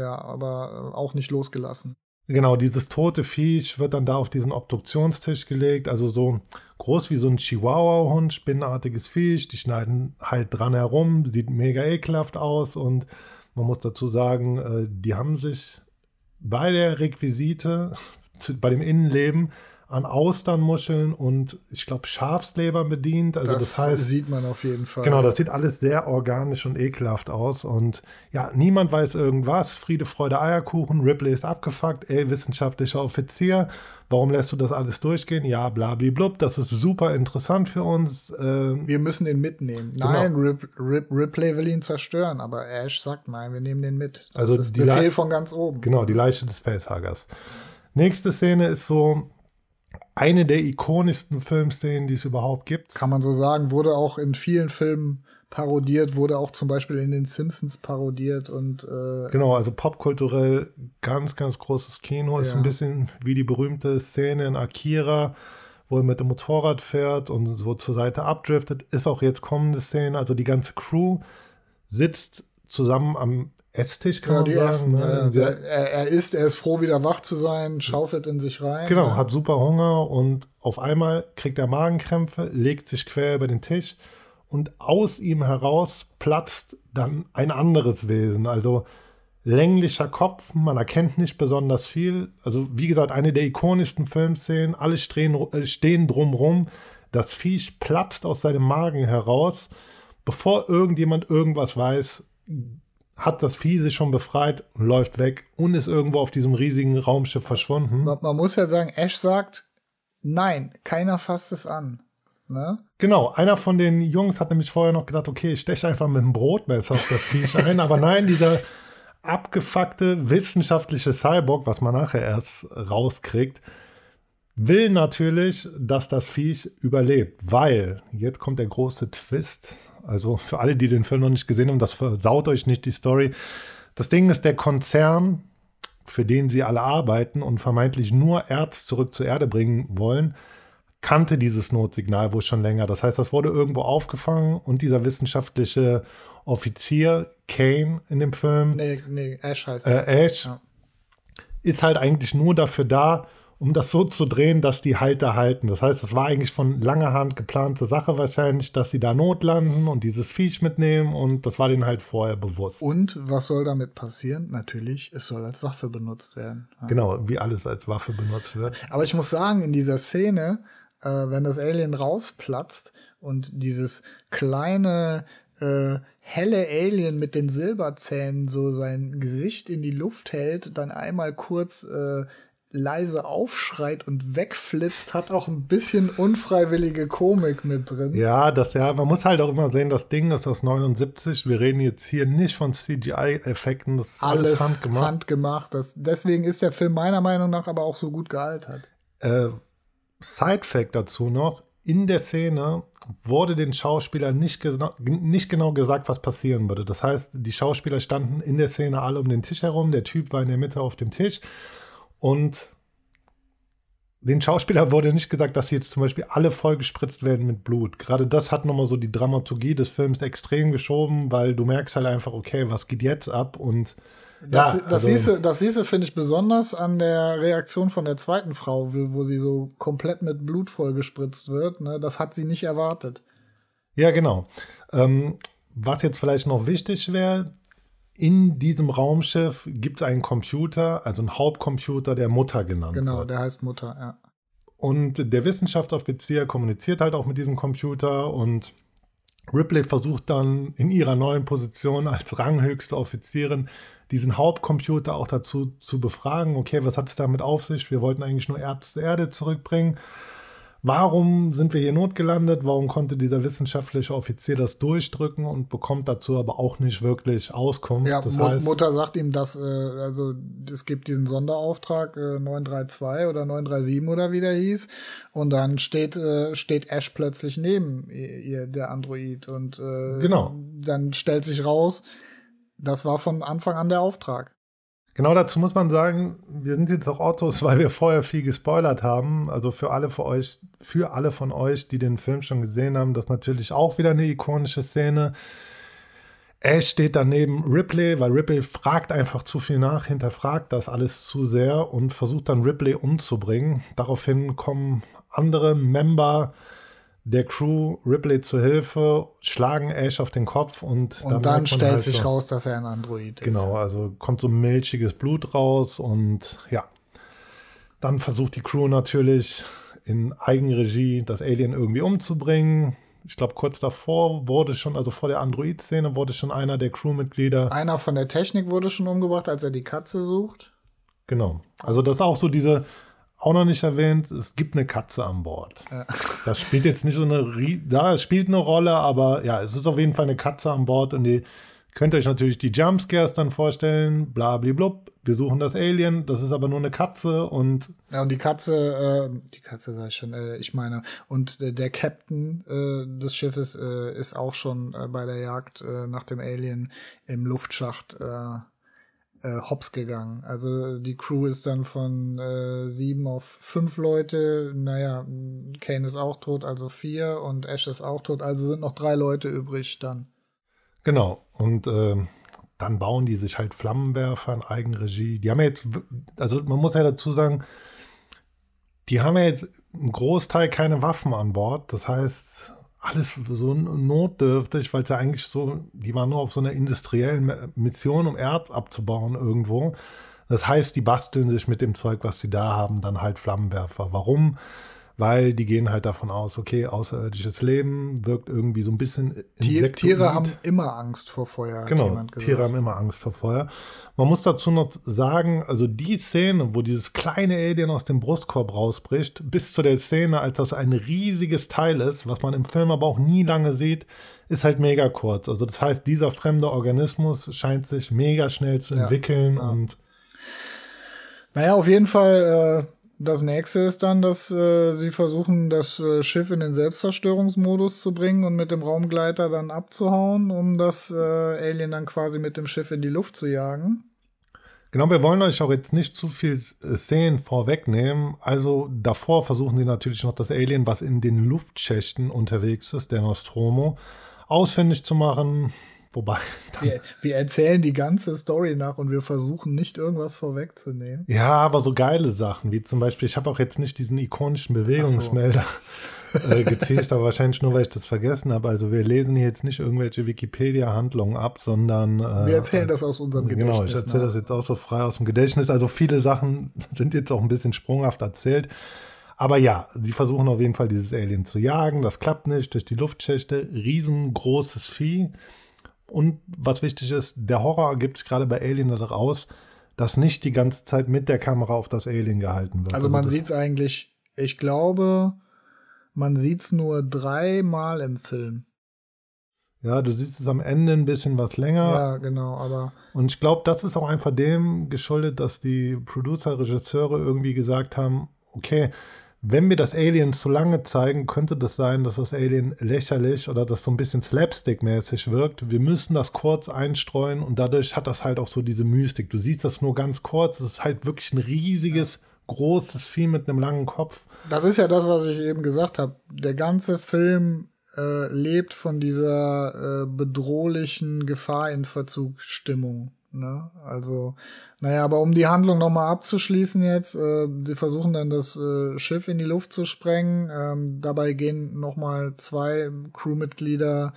ja, aber auch nicht losgelassen. Genau, dieses tote Viech wird dann da auf diesen Obduktionstisch gelegt, also so groß wie so ein Chihuahua-Hund, spinnenartiges Viech, die schneiden halt dran herum, sieht mega ekelhaft aus und man muss dazu sagen, äh, die haben sich bei der Requisite, bei dem Innenleben, an Austernmuscheln und ich glaube Schafsleber bedient. Also das, das, heißt, sieht man auf jeden Fall. Genau, das sieht alles sehr organisch und ekelhaft aus und ja, niemand weiß irgendwas. Friede, Freude, Eierkuchen. Ripley ist abgefuckt. Ey, wissenschaftlicher Offizier. Warum lässt du das alles durchgehen? Ja, blablablub. Das ist super interessant für uns. Ähm, wir müssen den mitnehmen. Genau. Nein, Rip, Rip, Ripley will ihn zerstören, aber Ash sagt nein, wir nehmen den mit. Das also ist Befehl Le von ganz oben. Genau, die Leiche des Facehuggers. Nächste Szene ist so, eine der ikonischsten Filmszenen, die es überhaupt gibt. Kann man so sagen, wurde auch in vielen Filmen parodiert, wurde auch zum Beispiel in den Simpsons parodiert und äh genau, also popkulturell ganz, ganz großes Kino. Ja. Ist ein bisschen wie die berühmte Szene in Akira, wo er mit dem Motorrad fährt und so zur Seite abdriftet, ist auch jetzt kommende Szene. Also die ganze Crew sitzt zusammen am Esstisch, kann ja, die sagen. Essen, ne? er, er ist, er ist froh, wieder wach zu sein, schaufelt in sich rein. Genau, ja. hat super Hunger und auf einmal kriegt er Magenkrämpfe, legt sich quer über den Tisch und aus ihm heraus platzt dann ein anderes Wesen. Also länglicher Kopf, man erkennt nicht besonders viel. Also wie gesagt, eine der ikonischsten Filmszenen, alle stehen, äh, stehen drumrum. Das Viech platzt aus seinem Magen heraus. Bevor irgendjemand irgendwas weiß, hat das Vieh sich schon befreit und läuft weg und ist irgendwo auf diesem riesigen Raumschiff verschwunden. Man, man muss ja sagen, Ash sagt, nein, keiner fasst es an. Ne? Genau, einer von den Jungs hat nämlich vorher noch gedacht, okay, ich steche einfach mit dem Brotmesser auf das Viech ein, aber nein, dieser abgefuckte wissenschaftliche Cyborg, was man nachher erst rauskriegt, will natürlich, dass das Viech überlebt, weil jetzt kommt der große Twist. Also für alle, die den Film noch nicht gesehen haben, das versaut euch nicht die Story. Das Ding ist, der Konzern, für den sie alle arbeiten und vermeintlich nur Erz zurück zur Erde bringen wollen, kannte dieses Notsignal wohl schon länger. Das heißt, das wurde irgendwo aufgefangen und dieser wissenschaftliche Offizier Kane in dem Film. Nee, nee, Ash heißt er. Äh, Ash ja. ist halt eigentlich nur dafür da, um das so zu drehen, dass die Halter halten. Das heißt, es war eigentlich von langer Hand geplante Sache wahrscheinlich, dass sie da notlanden und dieses Viech mitnehmen und das war denen halt vorher bewusst. Und was soll damit passieren? Natürlich, es soll als Waffe benutzt werden. Ja. Genau, wie alles als Waffe benutzt wird. Aber ich muss sagen, in dieser Szene, äh, wenn das Alien rausplatzt und dieses kleine äh, helle Alien mit den Silberzähnen so sein Gesicht in die Luft hält, dann einmal kurz äh, leise aufschreit und wegflitzt, hat auch ein bisschen unfreiwillige Komik mit drin. Ja, das ja, man muss halt auch immer sehen, das Ding ist aus 79. Wir reden jetzt hier nicht von CGI-Effekten, das ist alles, alles handgemacht. handgemacht. Das, deswegen ist der Film meiner Meinung nach aber auch so gut gealtert. Äh, Side-Fact dazu noch: In der Szene wurde den Schauspielern nicht, genau, nicht genau gesagt, was passieren würde. Das heißt, die Schauspieler standen in der Szene alle um den Tisch herum, der Typ war in der Mitte auf dem Tisch und den Schauspieler wurde nicht gesagt, dass sie jetzt zum Beispiel alle vollgespritzt werden mit Blut. Gerade das hat nochmal so die Dramaturgie des Films extrem geschoben, weil du merkst halt einfach, okay, was geht jetzt ab und das, ja, das, also, du, das du, finde ich, besonders an der Reaktion von der zweiten Frau, wo sie so komplett mit Blut vollgespritzt wird. Ne? Das hat sie nicht erwartet. Ja, genau. Ähm, was jetzt vielleicht noch wichtig wäre, in diesem Raumschiff gibt es einen Computer, also einen Hauptcomputer, der Mutter genannt genau, wird. Genau, der heißt Mutter, ja. Und der Wissenschaftsoffizier kommuniziert halt auch mit diesem Computer und Ripley versucht dann in ihrer neuen Position als ranghöchste Offizierin diesen Hauptcomputer auch dazu zu befragen, okay, was hat es damit auf sich? Wir wollten eigentlich nur Erz zur Erde zurückbringen. Warum sind wir hier notgelandet? Warum konnte dieser wissenschaftliche Offizier das durchdrücken und bekommt dazu aber auch nicht wirklich Auskunft? Ja, das heißt, Mutter sagt ihm, dass äh, also es gibt diesen Sonderauftrag äh, 932 oder 937 oder wie der hieß und dann steht äh, steht Ash plötzlich neben ihr, der Android und äh, genau. dann stellt sich raus, das war von Anfang an der Auftrag. Genau dazu muss man sagen, wir sind jetzt auch Autos, weil wir vorher viel gespoilert haben. Also für alle von euch, für alle von euch, die den Film schon gesehen haben, das ist natürlich auch wieder eine ikonische Szene. Ash steht daneben Ripley, weil Ripley fragt einfach zu viel nach, hinterfragt das alles zu sehr und versucht dann Ripley umzubringen. Daraufhin kommen andere Member der Crew Ripley zu Hilfe, schlagen Ash auf den Kopf und, und dann stellt halt sich so, raus, dass er ein Android ist. Genau, also kommt so milchiges Blut raus und ja. Dann versucht die Crew natürlich in Eigenregie das Alien irgendwie umzubringen. Ich glaube, kurz davor wurde schon, also vor der Android-Szene, wurde schon einer der Crewmitglieder. Einer von der Technik wurde schon umgebracht, als er die Katze sucht. Genau. Also, das ist auch so diese auch noch nicht erwähnt, es gibt eine Katze an Bord. Ja. Das spielt jetzt nicht so eine, da es spielt eine Rolle, aber ja, es ist auf jeden Fall eine Katze an Bord und ihr könnt euch natürlich die Jumpscares dann vorstellen, blablablub, wir suchen das Alien, das ist aber nur eine Katze und ja und die Katze, äh, die Katze sag ich schon, äh, ich meine und äh, der Captain äh, des Schiffes äh, ist auch schon äh, bei der Jagd nach dem Alien im Luftschacht äh, hops gegangen. Also die Crew ist dann von äh, sieben auf fünf Leute. Naja, Kane ist auch tot, also vier und Ash ist auch tot, also sind noch drei Leute übrig dann. Genau. Und äh, dann bauen die sich halt Flammenwerfer in Eigenregie. Die haben ja jetzt, also man muss ja dazu sagen, die haben ja jetzt im Großteil keine Waffen an Bord. Das heißt, alles so notdürftig, weil es ja eigentlich so, die waren nur auf so einer industriellen Mission, um Erz abzubauen irgendwo. Das heißt, die basteln sich mit dem Zeug, was sie da haben, dann halt Flammenwerfer. Warum? Weil die gehen halt davon aus, okay, außerirdisches Leben wirkt irgendwie so ein bisschen Tier, Tiere haben immer Angst vor Feuer, genau, Tiere haben immer Angst vor Feuer. Man muss dazu noch sagen, also die Szene, wo dieses kleine Alien aus dem Brustkorb rausbricht, bis zu der Szene, als das ein riesiges Teil ist, was man im Film aber auch nie lange sieht, ist halt mega kurz. Also das heißt, dieser fremde Organismus scheint sich mega schnell zu entwickeln ja, ja. und naja, auf jeden Fall äh das nächste ist dann, dass äh, sie versuchen, das äh, Schiff in den Selbstzerstörungsmodus zu bringen und mit dem Raumgleiter dann abzuhauen, um das äh, Alien dann quasi mit dem Schiff in die Luft zu jagen. Genau, wir wollen euch auch jetzt nicht zu viel äh, Szenen vorwegnehmen. Also davor versuchen die natürlich noch das Alien, was in den Luftschächten unterwegs ist, der Nostromo, ausfindig zu machen. Wobei. Wir, wir, erzählen die ganze Story nach und wir versuchen nicht irgendwas vorwegzunehmen. Ja, aber so geile Sachen, wie zum Beispiel, ich habe auch jetzt nicht diesen ikonischen Bewegungsmelder so. äh, gezielt, aber wahrscheinlich nur, weil ich das vergessen habe. Also wir lesen hier jetzt nicht irgendwelche Wikipedia-Handlungen ab, sondern. Äh, wir erzählen das aus unserem Gedächtnis. Genau, ich erzähle das jetzt auch so frei aus dem Gedächtnis. Also viele Sachen sind jetzt auch ein bisschen sprunghaft erzählt. Aber ja, sie versuchen auf jeden Fall dieses Alien zu jagen. Das klappt nicht durch die Luftschächte. Riesengroßes Vieh. Und was wichtig ist, der Horror gibt sich gerade bei Alien daraus, dass nicht die ganze Zeit mit der Kamera auf das Alien gehalten wird. Also, also man sieht es eigentlich, ich glaube, man sieht es nur dreimal im Film. Ja, du siehst es am Ende ein bisschen was länger. Ja, genau, aber. Und ich glaube, das ist auch einfach dem geschuldet, dass die Producer, Regisseure irgendwie gesagt haben, okay, wenn wir das Alien zu lange zeigen, könnte das sein, dass das Alien lächerlich oder das so ein bisschen slapstick-mäßig wirkt. Wir müssen das kurz einstreuen und dadurch hat das halt auch so diese Mystik. Du siehst das nur ganz kurz. Es ist halt wirklich ein riesiges, großes Vieh mit einem langen Kopf. Das ist ja das, was ich eben gesagt habe. Der ganze Film äh, lebt von dieser äh, bedrohlichen Gefahr in Verzugsstimmung. Ne? Also, naja, aber um die Handlung nochmal abzuschließen jetzt, äh, sie versuchen dann das äh, Schiff in die Luft zu sprengen. Ähm, dabei gehen nochmal zwei Crewmitglieder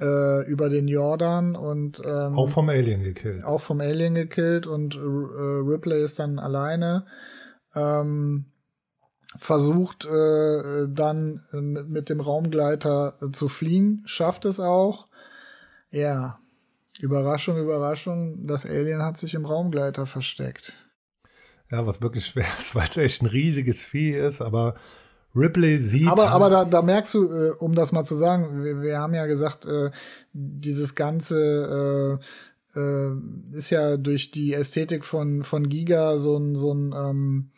äh, über den Jordan und ähm, auch vom Alien gekillt. Auch vom Alien gekillt und äh, Ripley ist dann alleine. Ähm, versucht äh, dann mit dem Raumgleiter zu fliehen, schafft es auch. Ja, Überraschung, Überraschung, das Alien hat sich im Raumgleiter versteckt. Ja, was wirklich schwer ist, weil es echt ein riesiges Vieh ist, aber Ripley sieht. Aber, aber da, da merkst du, äh, um das mal zu sagen, wir, wir haben ja gesagt, äh, dieses ganze äh, äh ist ja durch die Ästhetik von, von Giga so ein, so ein ähm,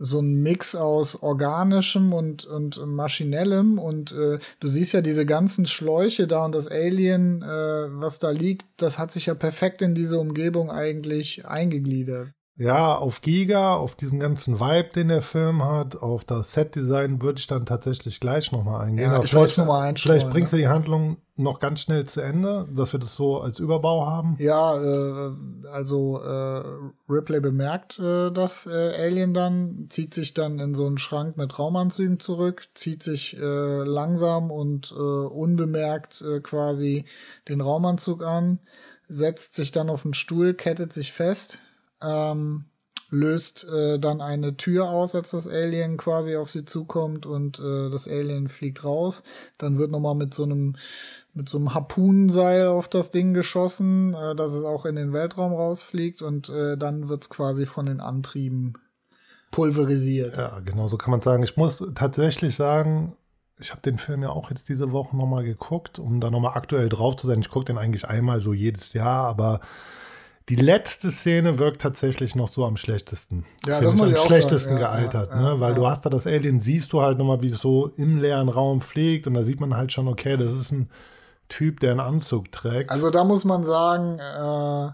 so ein Mix aus organischem und, und maschinellem und äh, du siehst ja diese ganzen Schläuche da und das Alien, äh, was da liegt, das hat sich ja perfekt in diese Umgebung eigentlich eingegliedert. Ja, auf Giga, auf diesen ganzen Vibe, den der Film hat, auf das Set-Design würde ich dann tatsächlich gleich nochmal eingehen. Ja, ich vielleicht, noch mal vielleicht bringst ne? du die Handlung noch ganz schnell zu Ende, dass wir das so als Überbau haben. Ja, äh, also äh, Ripley bemerkt äh, das äh, Alien dann, zieht sich dann in so einen Schrank mit Raumanzügen zurück, zieht sich äh, langsam und äh, unbemerkt quasi den Raumanzug an, setzt sich dann auf den Stuhl, kettet sich fest ähm, löst äh, dann eine Tür aus, als das Alien quasi auf sie zukommt und äh, das Alien fliegt raus. Dann wird nochmal mit so einem mit so einem Harpunenseil auf das Ding geschossen, äh, dass es auch in den Weltraum rausfliegt und äh, dann wird es quasi von den Antrieben pulverisiert. Ja, genau so kann man sagen. Ich muss tatsächlich sagen, ich habe den Film ja auch jetzt diese Woche nochmal geguckt, um da nochmal aktuell drauf zu sein. Ich gucke den eigentlich einmal so jedes Jahr, aber die letzte Szene wirkt tatsächlich noch so am schlechtesten. Ja, das muss ich am schlechtesten sagen. gealtert, ja, ne? Weil ja. du hast da das Alien, siehst du halt nochmal, wie es so im leeren Raum fliegt und da sieht man halt schon, okay, das ist ein Typ, der einen Anzug trägt. Also da muss man sagen, äh,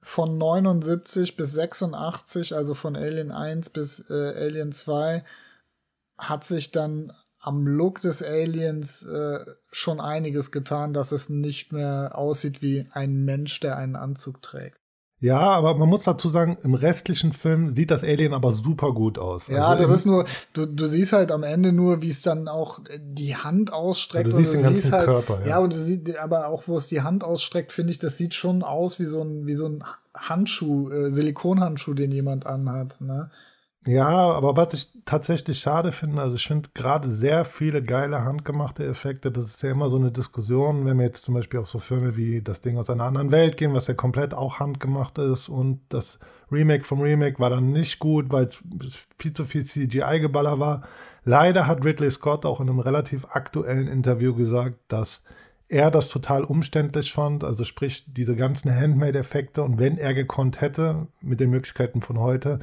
von 79 bis 86, also von Alien 1 bis äh, Alien 2, hat sich dann am Look des Aliens äh, schon einiges getan, dass es nicht mehr aussieht wie ein Mensch, der einen Anzug trägt. Ja, aber man muss dazu sagen, im restlichen Film sieht das Alien aber super gut aus. Ja, also das ist nur, du, du siehst halt am Ende nur, wie es dann auch die Hand ausstreckt. Ja, du siehst den ganzen halt, Körper, ja. Ja, und du siehst, aber auch, wo es die Hand ausstreckt, finde ich, das sieht schon aus wie so ein, wie so ein Handschuh, äh, Silikonhandschuh, den jemand anhat, ne? Ja, aber was ich tatsächlich schade finde, also ich finde gerade sehr viele geile handgemachte Effekte. Das ist ja immer so eine Diskussion, wenn wir jetzt zum Beispiel auf so Filme wie das Ding aus einer anderen Welt gehen, was ja komplett auch handgemacht ist und das Remake vom Remake war dann nicht gut, weil es viel zu viel CGI-Geballer war. Leider hat Ridley Scott auch in einem relativ aktuellen Interview gesagt, dass er das total umständlich fand, also sprich diese ganzen Handmade-Effekte und wenn er gekonnt hätte mit den Möglichkeiten von heute,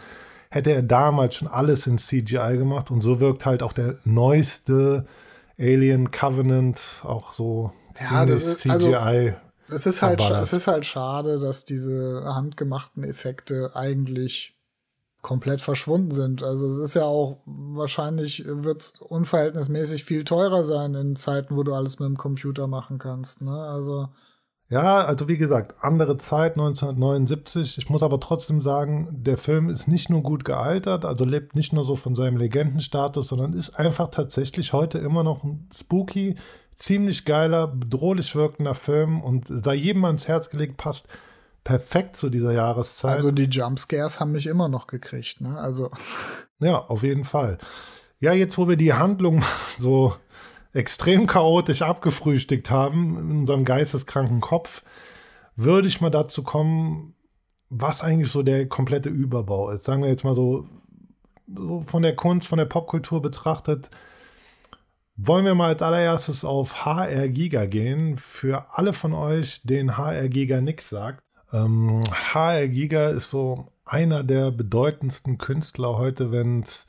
hätte er damals schon alles in CGI gemacht und so wirkt halt auch der neueste Alien Covenant auch so ja, das ist, CGI. Also, es ist, halt, es ist halt schade, dass diese handgemachten Effekte eigentlich komplett verschwunden sind. Also es ist ja auch wahrscheinlich wird es unverhältnismäßig viel teurer sein in Zeiten, wo du alles mit dem Computer machen kannst. Ne? Also ja, also wie gesagt, andere Zeit, 1979. Ich muss aber trotzdem sagen, der Film ist nicht nur gut gealtert, also lebt nicht nur so von seinem Legendenstatus, sondern ist einfach tatsächlich heute immer noch ein spooky, ziemlich geiler, bedrohlich wirkender Film und sei jedem ans Herz gelegt, passt perfekt zu dieser Jahreszeit. Also die Jumpscares haben mich immer noch gekriegt, ne? Also. Ja, auf jeden Fall. Ja, jetzt wo wir die Handlung so extrem chaotisch abgefrühstückt haben in unserem geisteskranken Kopf, würde ich mal dazu kommen, was eigentlich so der komplette Überbau ist. Sagen wir jetzt mal so, so von der Kunst, von der Popkultur betrachtet, wollen wir mal als allererstes auf HR Giga gehen. Für alle von euch, den HR Giga nichts sagt. Ähm, HR Giga ist so einer der bedeutendsten Künstler heute, wenn es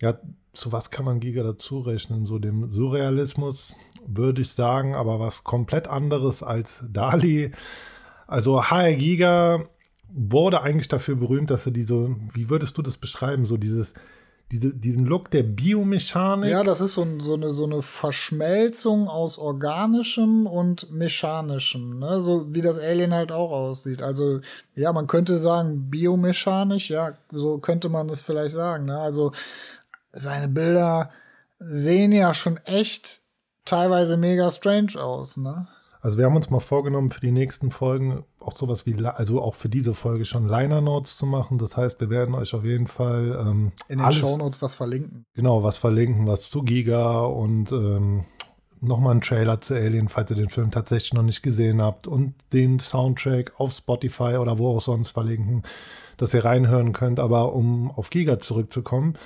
ja, zu was kann man Giga dazu rechnen? So dem Surrealismus würde ich sagen, aber was komplett anderes als Dali. Also HR Giga wurde eigentlich dafür berühmt, dass er diese, wie würdest du das beschreiben, so dieses, diese, diesen Look der Biomechanik. Ja, das ist so, so, eine, so eine Verschmelzung aus organischem und mechanischem, ne? so wie das Alien halt auch aussieht. Also, ja, man könnte sagen, biomechanisch, ja, so könnte man das vielleicht sagen. Ne? Also, seine Bilder sehen ja schon echt teilweise mega strange aus, ne? Also wir haben uns mal vorgenommen, für die nächsten Folgen auch sowas wie, also auch für diese Folge schon Liner Notes zu machen. Das heißt, wir werden euch auf jeden Fall ähm, in den Show Notes was verlinken. Genau, was verlinken, was zu Giga und ähm, nochmal einen Trailer zu Alien, falls ihr den Film tatsächlich noch nicht gesehen habt und den Soundtrack auf Spotify oder wo auch sonst verlinken, dass ihr reinhören könnt. Aber um auf Giga zurückzukommen,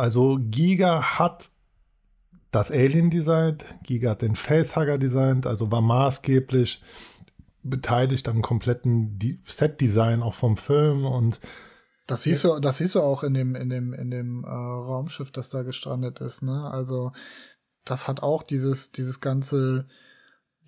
also Giga hat das Alien designt, Giga hat den Facehugger designt, also war maßgeblich beteiligt am kompletten Set-Design auch vom Film und das siehst du, das siehst du auch in dem, in dem, in dem äh, Raumschiff, das da gestrandet ist, ne? Also, das hat auch dieses, dieses ganze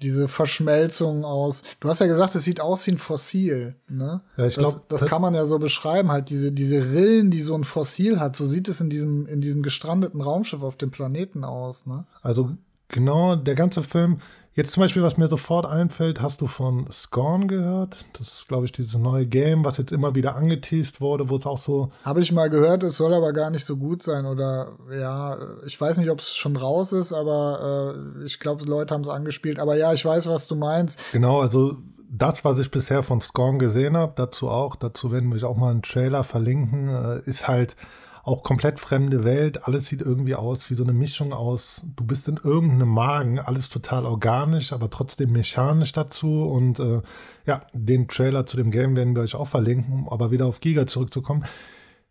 diese Verschmelzung aus. Du hast ja gesagt, es sieht aus wie ein Fossil. Ne? Ja, ich glaube, das, das, kann man ja so beschreiben, halt diese diese Rillen, die so ein Fossil hat. So sieht es in diesem in diesem gestrandeten Raumschiff auf dem Planeten aus. Ne? Also genau, der ganze Film Jetzt zum Beispiel, was mir sofort einfällt, hast du von Scorn gehört? Das ist, glaube ich, dieses neue Game, was jetzt immer wieder angeteased wurde, wo es auch so. Habe ich mal gehört, es soll aber gar nicht so gut sein. Oder ja, ich weiß nicht, ob es schon raus ist, aber äh, ich glaube, Leute haben es angespielt. Aber ja, ich weiß, was du meinst. Genau, also das, was ich bisher von Scorn gesehen habe, dazu auch, dazu werden wir auch mal einen Trailer verlinken, äh, ist halt auch komplett fremde Welt. Alles sieht irgendwie aus wie so eine Mischung aus, du bist in irgendeinem Magen, alles total organisch, aber trotzdem mechanisch dazu. Und äh, ja, den Trailer zu dem Game werden wir euch auch verlinken, aber wieder auf Giga zurückzukommen.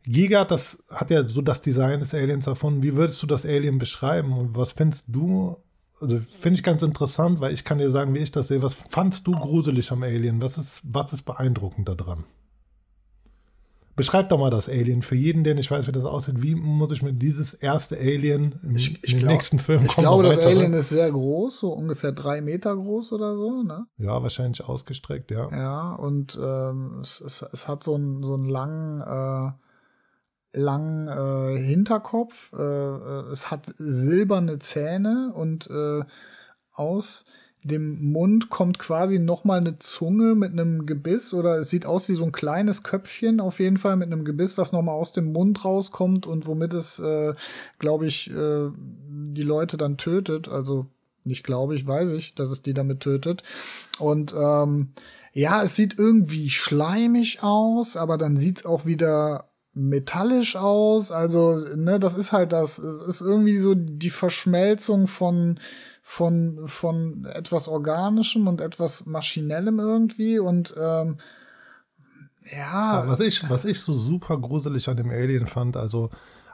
Giga, das hat ja so das Design des Aliens erfunden. Wie würdest du das Alien beschreiben und was findest du? Also finde ich ganz interessant, weil ich kann dir sagen, wie ich das sehe. Was fandst du gruselig am Alien? Was ist, was ist beeindruckend daran? Beschreib doch mal das Alien. Für jeden, der nicht weiß, wie das aussieht, wie muss ich mir dieses erste Alien im, Ich, ich glaub, nächsten Film Ich glaube, das weitere. Alien ist sehr groß, so ungefähr drei Meter groß oder so, ne? Ja, wahrscheinlich ausgestreckt, ja. Ja, und ähm, es, es, es hat so einen so einen langen, äh, langen äh, Hinterkopf. Äh, äh, es hat silberne Zähne und äh, aus dem Mund kommt quasi noch mal eine Zunge mit einem Gebiss oder es sieht aus wie so ein kleines Köpfchen auf jeden Fall mit einem Gebiss, was noch mal aus dem Mund rauskommt und womit es, äh, glaube ich, äh, die Leute dann tötet. Also nicht glaube ich, weiß ich, dass es die damit tötet. Und ähm, ja, es sieht irgendwie schleimig aus, aber dann sieht's auch wieder metallisch aus. Also, ne, das ist halt das. Es ist irgendwie so die Verschmelzung von von von etwas Organischem und etwas Maschinellem irgendwie und ähm, ja, Was ich, was ich so super gruselig an dem Alien fand, also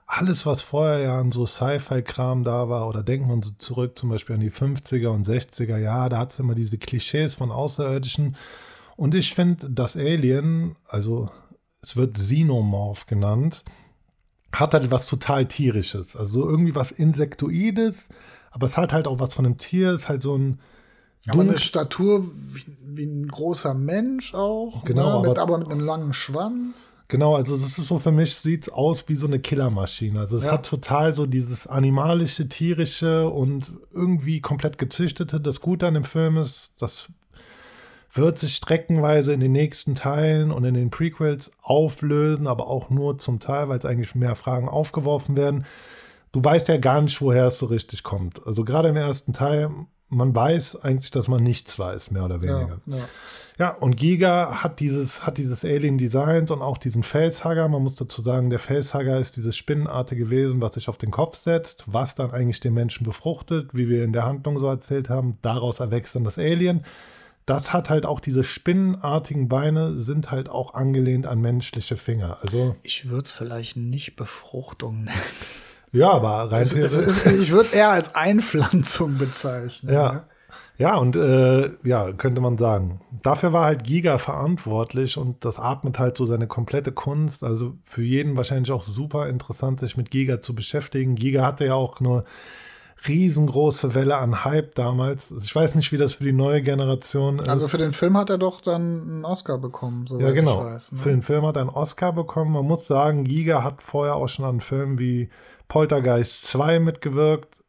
alles, was vorher ja an so Sci-Fi-Kram da war, oder denkt man so zurück zum Beispiel an die 50er und 60er, ja, da hat es immer diese Klischees von Außerirdischen. Und ich finde, das Alien, also es wird Xenomorph genannt, hat halt was total tierisches. Also irgendwie was Insektoides, aber es hat halt auch was von einem Tier, es ist halt so ein aber eine Statur wie, wie ein großer Mensch auch, Genau, ne, mit, aber- aber mit einem langen Schwanz. Genau, also das ist so für mich, sieht's aus wie so eine Killermaschine. Also es Ja. hat total so dieses animalische, tierische und irgendwie komplett gezüchtete. Das Gute an dem Film ist, das wird sich streckenweise in den nächsten Teilen und in den Prequels auflösen, aber auch nur zum Teil, weil es eigentlich mehr Fragen aufgeworfen werden. Du weißt ja gar nicht, woher es so richtig kommt. Also gerade im ersten Teil, man weiß eigentlich, dass man nichts weiß, mehr oder weniger. Ja, ja. Ja, und Giga hat dieses, hat dieses Alien designt und auch diesen Facehugger. Man muss dazu sagen, der Facehugger ist dieses spinnenartige Wesen, was sich auf den Kopf setzt, was dann eigentlich den Menschen befruchtet, wie wir in der Handlung so erzählt haben. Daraus erwächst dann das Alien. Das hat halt auch diese spinnenartigen Beine, sind halt auch angelehnt an menschliche Finger. Also, Ich würde es vielleicht nicht Befruchtung nennen. Ja, aber rein Es, es, es, ich würde es eher als Einpflanzung bezeichnen. Ja. ne? Ja, und äh, ja, könnte man sagen. Dafür war halt Giga verantwortlich und das atmet halt so seine komplette Kunst. Also für jeden wahrscheinlich auch super interessant, sich mit Giga zu beschäftigen. Giga hatte ja auch eine riesengroße Welle an Hype damals. Ich weiß nicht, wie das für die neue Generation ist. Also für den Film hat er doch dann einen Oscar bekommen, soweit ja, genau. ich weiß. Ne? Für den Film hat er einen Oscar bekommen. Man muss sagen, Giga hat vorher auch schon an Filmen wie Poltergeist 2 mitgewirkt.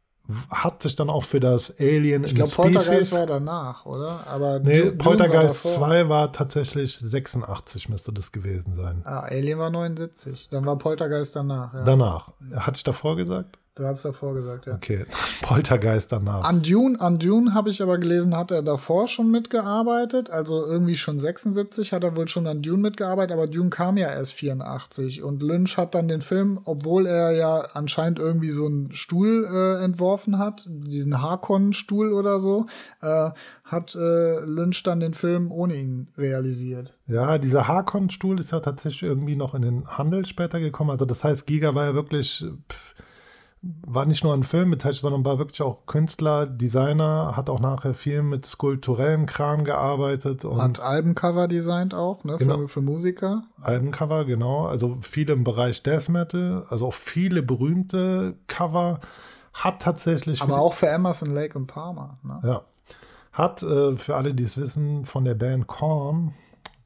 Hat sich dann auch für das Alien ich glaube, Poltergeist war danach, oder? Aber Nee, Dune- Poltergeist war davor. 2 war tatsächlich 86, müsste das gewesen sein. Ah, Alien war 79. Dann war Poltergeist danach. Ja. Danach. Hatte ich davor gesagt? Du hast davor gesagt, ja. Okay. Poltergeist danach. An Dune, an Dune habe ich aber gelesen, hat er davor schon mitgearbeitet. Also irgendwie schon 76 hat er wohl schon an Dune mitgearbeitet, aber Dune kam ja erst 84. Und Lynch hat dann den Film, obwohl er ja anscheinend irgendwie so einen Stuhl äh, entworfen hat, diesen Harkonnen-Stuhl oder so, äh, hat äh, Lynch dann den Film ohne ihn realisiert. ja, dieser Harkon-Stuhl ist ja tatsächlich irgendwie noch in den Handel später gekommen. Also das heißt, Giga war ja wirklich, pff, war nicht nur an Film beteiligt, sondern war wirklich auch Künstler, Designer, hat auch nachher viel mit skulpturellem Kram gearbeitet und Hat Albencover designt auch, ne, Genau. für, für Musiker. Albencover, genau. Also viele im Bereich Death Metal, also auch viele berühmte Cover. Hat tatsächlich. Aber auch für Emerson, Lake und Palmer. Ne? Ja. Hat, äh, für alle, die es wissen, von der Band Korn,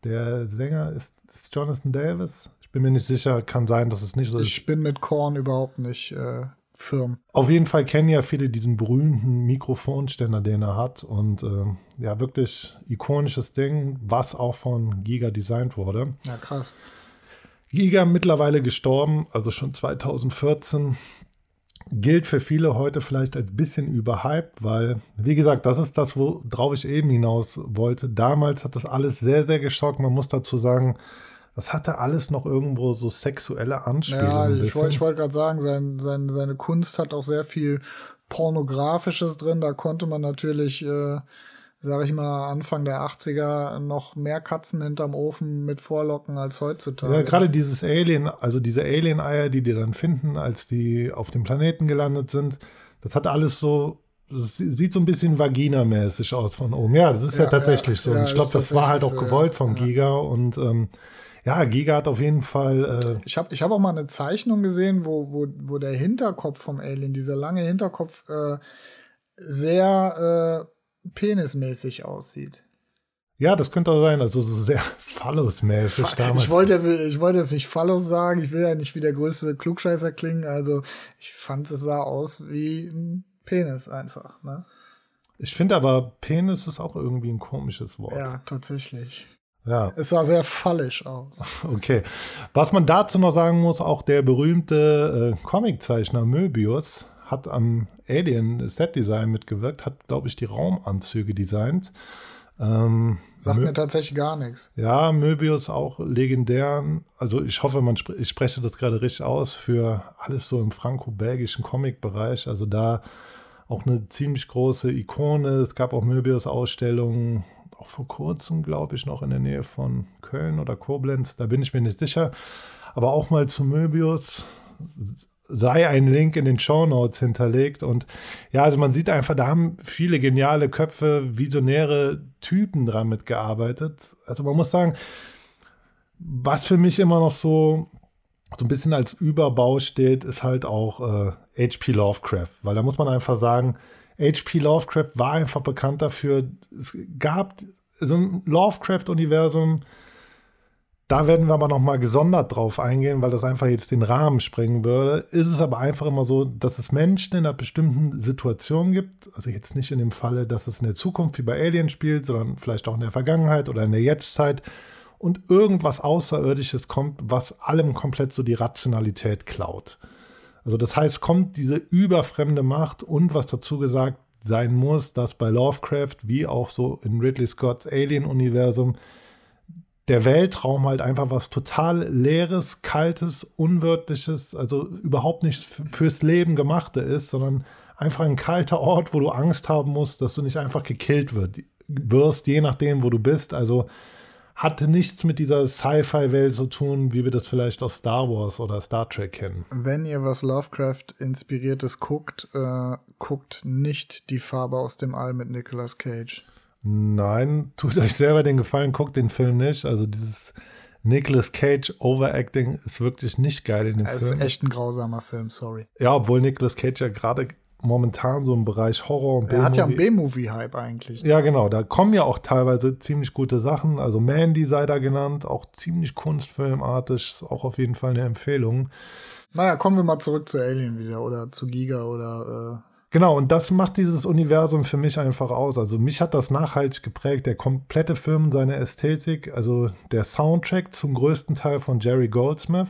der Sänger ist, ist Jonathan Davis. Ich bin mir nicht sicher, kann sein, dass es nicht so ist. Ich bin mit Korn überhaupt nicht äh, firm. Auf jeden Fall kennen ja viele diesen berühmten Mikrofonständer, den er hat. Und ähm, ja, wirklich ikonisches Ding, was auch von Giga designt wurde. Ja, krass. Giga mittlerweile gestorben, also schon 2014. Gilt für viele heute vielleicht ein bisschen überhyped, weil, wie gesagt, das ist das, worauf ich eben hinaus wollte. Damals hat das alles sehr, sehr geschockt. Man muss dazu sagen, das hatte alles noch irgendwo so sexuelle Anspielungen. Ja, ich wollte wollt gerade sagen, sein, sein, seine Kunst hat auch sehr viel Pornografisches drin. Da konnte man natürlich, äh, sag ich mal, Anfang der 80er noch mehr Katzen hinterm Ofen mit vorlocken als heutzutage. Ja, gerade dieses Alien, also diese Alien-Eier, die die dann finden, als die auf dem Planeten gelandet sind, das hat alles so, das sieht so ein bisschen Vagina-mäßig aus von oben. Ja, das ist ja, Ja, tatsächlich ja, so. ja, ich glaube, das war halt auch so, gewollt Ja. Giga und ähm, ja, Giga hat auf jeden Fall. Äh ich habe ich hab auch mal eine Zeichnung gesehen, wo, wo, wo der Hinterkopf vom Alien, dieser lange Hinterkopf, äh, sehr äh, penismäßig aussieht. Ja, das könnte auch sein. Also so sehr Phallus-mäßig damals. Ich wollte jetzt, ich wollte jetzt nicht Phallus sagen. Ich will ja nicht wie der größte Klugscheißer klingen. Also ich fand es sah aus wie ein Penis einfach. Ne? Ich finde aber Penis ist auch irgendwie ein komisches Wort. Ja, tatsächlich. Ja. Es sah sehr fallisch aus. Okay. Was man dazu noch sagen muss, auch der berühmte äh, Comiczeichner Möbius hat am Alien Set Design mitgewirkt, hat, glaube ich, die Raumanzüge designt. Ähm, Sagt Mö mir tatsächlich gar nichts. Ja, Möbius auch legendär. Also ich hoffe, man sp ich spreche das gerade richtig aus für alles so im franco-belgischen Comic-Bereich. Also da auch eine ziemlich große Ikone. Es gab auch Möbius-Ausstellungen, auch vor kurzem, glaube ich, noch in der Nähe von Köln oder Koblenz. Da bin ich mir nicht sicher. Aber auch mal zu Möbius sei ein Link in den Show Notes hinterlegt. Und ja, also man sieht einfach, da haben viele geniale Köpfe, visionäre Typen dran mitgearbeitet. Also man muss sagen, was für mich immer noch so, so ein bisschen als Überbau steht, ist halt auch äh, H.P. Lovecraft. Weil da muss man einfach sagen, H.P. Lovecraft war einfach bekannt dafür, es gab so ein Lovecraft-Universum, da werden wir aber nochmal gesondert drauf eingehen, weil das einfach jetzt den Rahmen sprengen würde. Ist es aber einfach immer so, dass es Menschen in einer bestimmten Situation gibt, also jetzt nicht in dem Falle, dass es in der Zukunft wie bei Alien spielt, sondern vielleicht auch in der Vergangenheit oder in der Jetztzeit und irgendwas Außerirdisches kommt, was allem komplett so die Rationalität klaut. Also das heißt, kommt diese überfremde Macht und was dazu gesagt sein muss, dass bei Lovecraft wie auch so in Ridley Scotts Alien-Universum der Weltraum halt einfach was total leeres, kaltes, unwirtliches, also überhaupt nicht fürs Leben gemachte ist, sondern einfach ein kalter Ort, wo du Angst haben musst, dass du nicht einfach gekillt wird, wirst, je nachdem, wo du bist. Also hatte nichts mit dieser Sci-Fi-Welt zu tun, wie wir das vielleicht aus Star Wars oder Star Trek kennen. Wenn ihr was Lovecraft-inspiriertes guckt, äh, guckt nicht die Farbe aus dem All mit Nicolas Cage. Nein, tut euch selber den Gefallen, guckt den Film nicht. Also dieses Nicolas Cage Overacting ist wirklich nicht geil in dem es Film. Es ist echt ein grausamer Film, sorry. Ja, obwohl Nicolas Cage ja gerade momentan so im Bereich Horror und B-Movie. Er hat ja einen B-Movie-Hype eigentlich. Ja, genau. Da kommen ja auch teilweise ziemlich gute Sachen. Also Mandy sei da genannt, auch ziemlich kunstfilmartig. Ist auch auf jeden Fall eine Empfehlung. Naja, kommen wir mal zurück zu Alien wieder oder zu Giga oder äh Genau, und das macht dieses Universum für mich einfach aus. Also mich hat das nachhaltig geprägt, der komplette Film, seine Ästhetik, also der Soundtrack zum größten Teil von Jerry Goldsmith.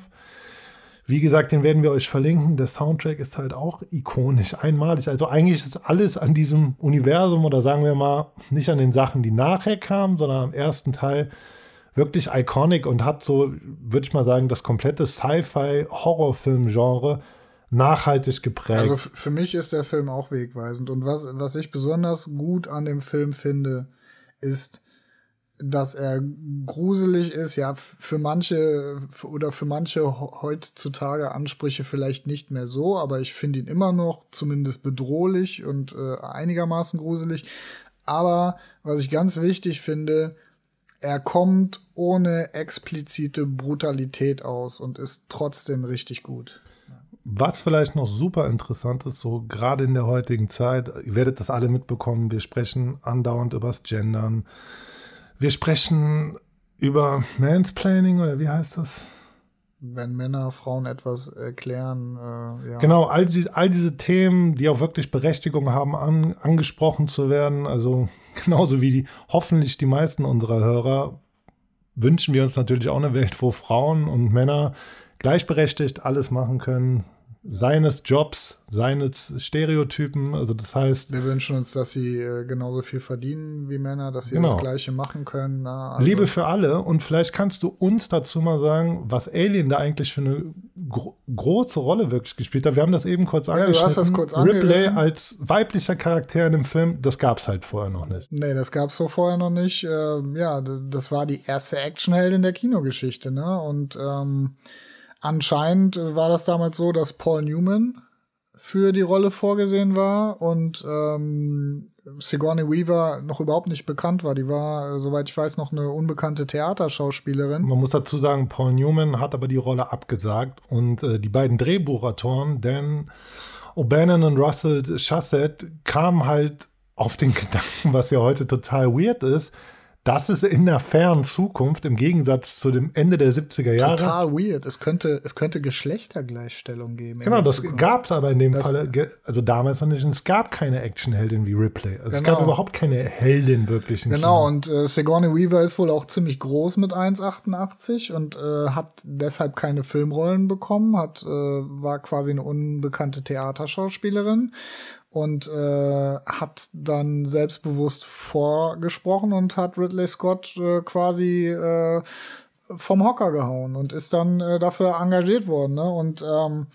Wie gesagt, den werden wir euch verlinken. Der Soundtrack ist halt auch ikonisch, einmalig. Also eigentlich ist alles an diesem Universum oder sagen wir mal nicht an den Sachen, die nachher kamen, sondern am ersten Teil wirklich iconic und hat so, würde ich mal sagen, das komplette Sci-Fi-Horrorfilm-Genre nachhaltig geprägt. Also für mich ist der Film auch wegweisend. Und was, was ich besonders gut an dem Film finde, ist, dass er gruselig ist, ja, für manche oder für manche heutzutage Ansprüche vielleicht nicht mehr so, aber ich finde ihn immer noch zumindest bedrohlich und äh, einigermaßen gruselig. Aber was ich ganz wichtig finde, er kommt ohne explizite Brutalität aus und ist trotzdem richtig gut. Was vielleicht noch super interessant ist, so gerade in der heutigen Zeit, ihr werdet das alle mitbekommen, wir sprechen andauernd über das Gendern. Wir sprechen über Mansplaining oder wie heißt das? Wenn Männer Frauen etwas erklären, äh, ja. Genau, all, die, all diese Themen, die auch wirklich Berechtigung haben, an, angesprochen zu werden. Also genauso wie die, hoffentlich die meisten unserer Hörer, wünschen wir uns natürlich auch eine Welt, wo Frauen und Männer gleichberechtigt alles machen können, seines Jobs, seines Stereotypen. Also das heißt. Wir wünschen uns, dass sie äh, genauso viel verdienen wie Männer, dass sie genau. das Gleiche machen können. Na, also Liebe für alle. Und vielleicht kannst du uns dazu mal sagen, was Alien da eigentlich für eine gro große Rolle wirklich gespielt hat. Wir haben das eben kurz ja, angeschnitten. Du hast das kurz Ripley als weiblicher Charakter in dem Film, das gab es halt vorher noch nicht. Nee, das gab es so vorher noch nicht. Äh, ja, das war die erste Actionheldin der Kinogeschichte. Ne? Und ähm, Anscheinend war das damals so, dass Paul Newman für die Rolle vorgesehen war und ähm, Sigourney Weaver noch überhaupt nicht bekannt war. Die war, soweit ich weiß, noch eine unbekannte Theaterschauspielerin. Man muss dazu sagen, Paul Newman hat aber die Rolle abgesagt und äh, die beiden Drehbuchautoren, Dan O'Bannon und Russell Chassett, kamen halt auf den Gedanken, was ja heute total weird ist, das ist in der fernen Zukunft im Gegensatz zu dem Ende der 70er Jahre. Total weird. Es könnte, es könnte Geschlechtergleichstellung geben. Genau, das gab es aber in dem das, Fall, also damals noch nicht. Es gab keine Actionheldin wie Ripley. Also genau. Es gab genau. überhaupt keine Heldin wirklich. Genau, Kino. und äh, Sigourney Weaver ist wohl auch ziemlich groß mit 1,88 und äh, hat deshalb keine Filmrollen bekommen, hat, äh, war quasi eine unbekannte Theaterschauspielerin und äh, hat dann selbstbewusst vorgesprochen und hat Ridley Scott äh, quasi äh, vom Hocker gehauen und ist dann äh, dafür engagiert worden. Ne? Und ähm,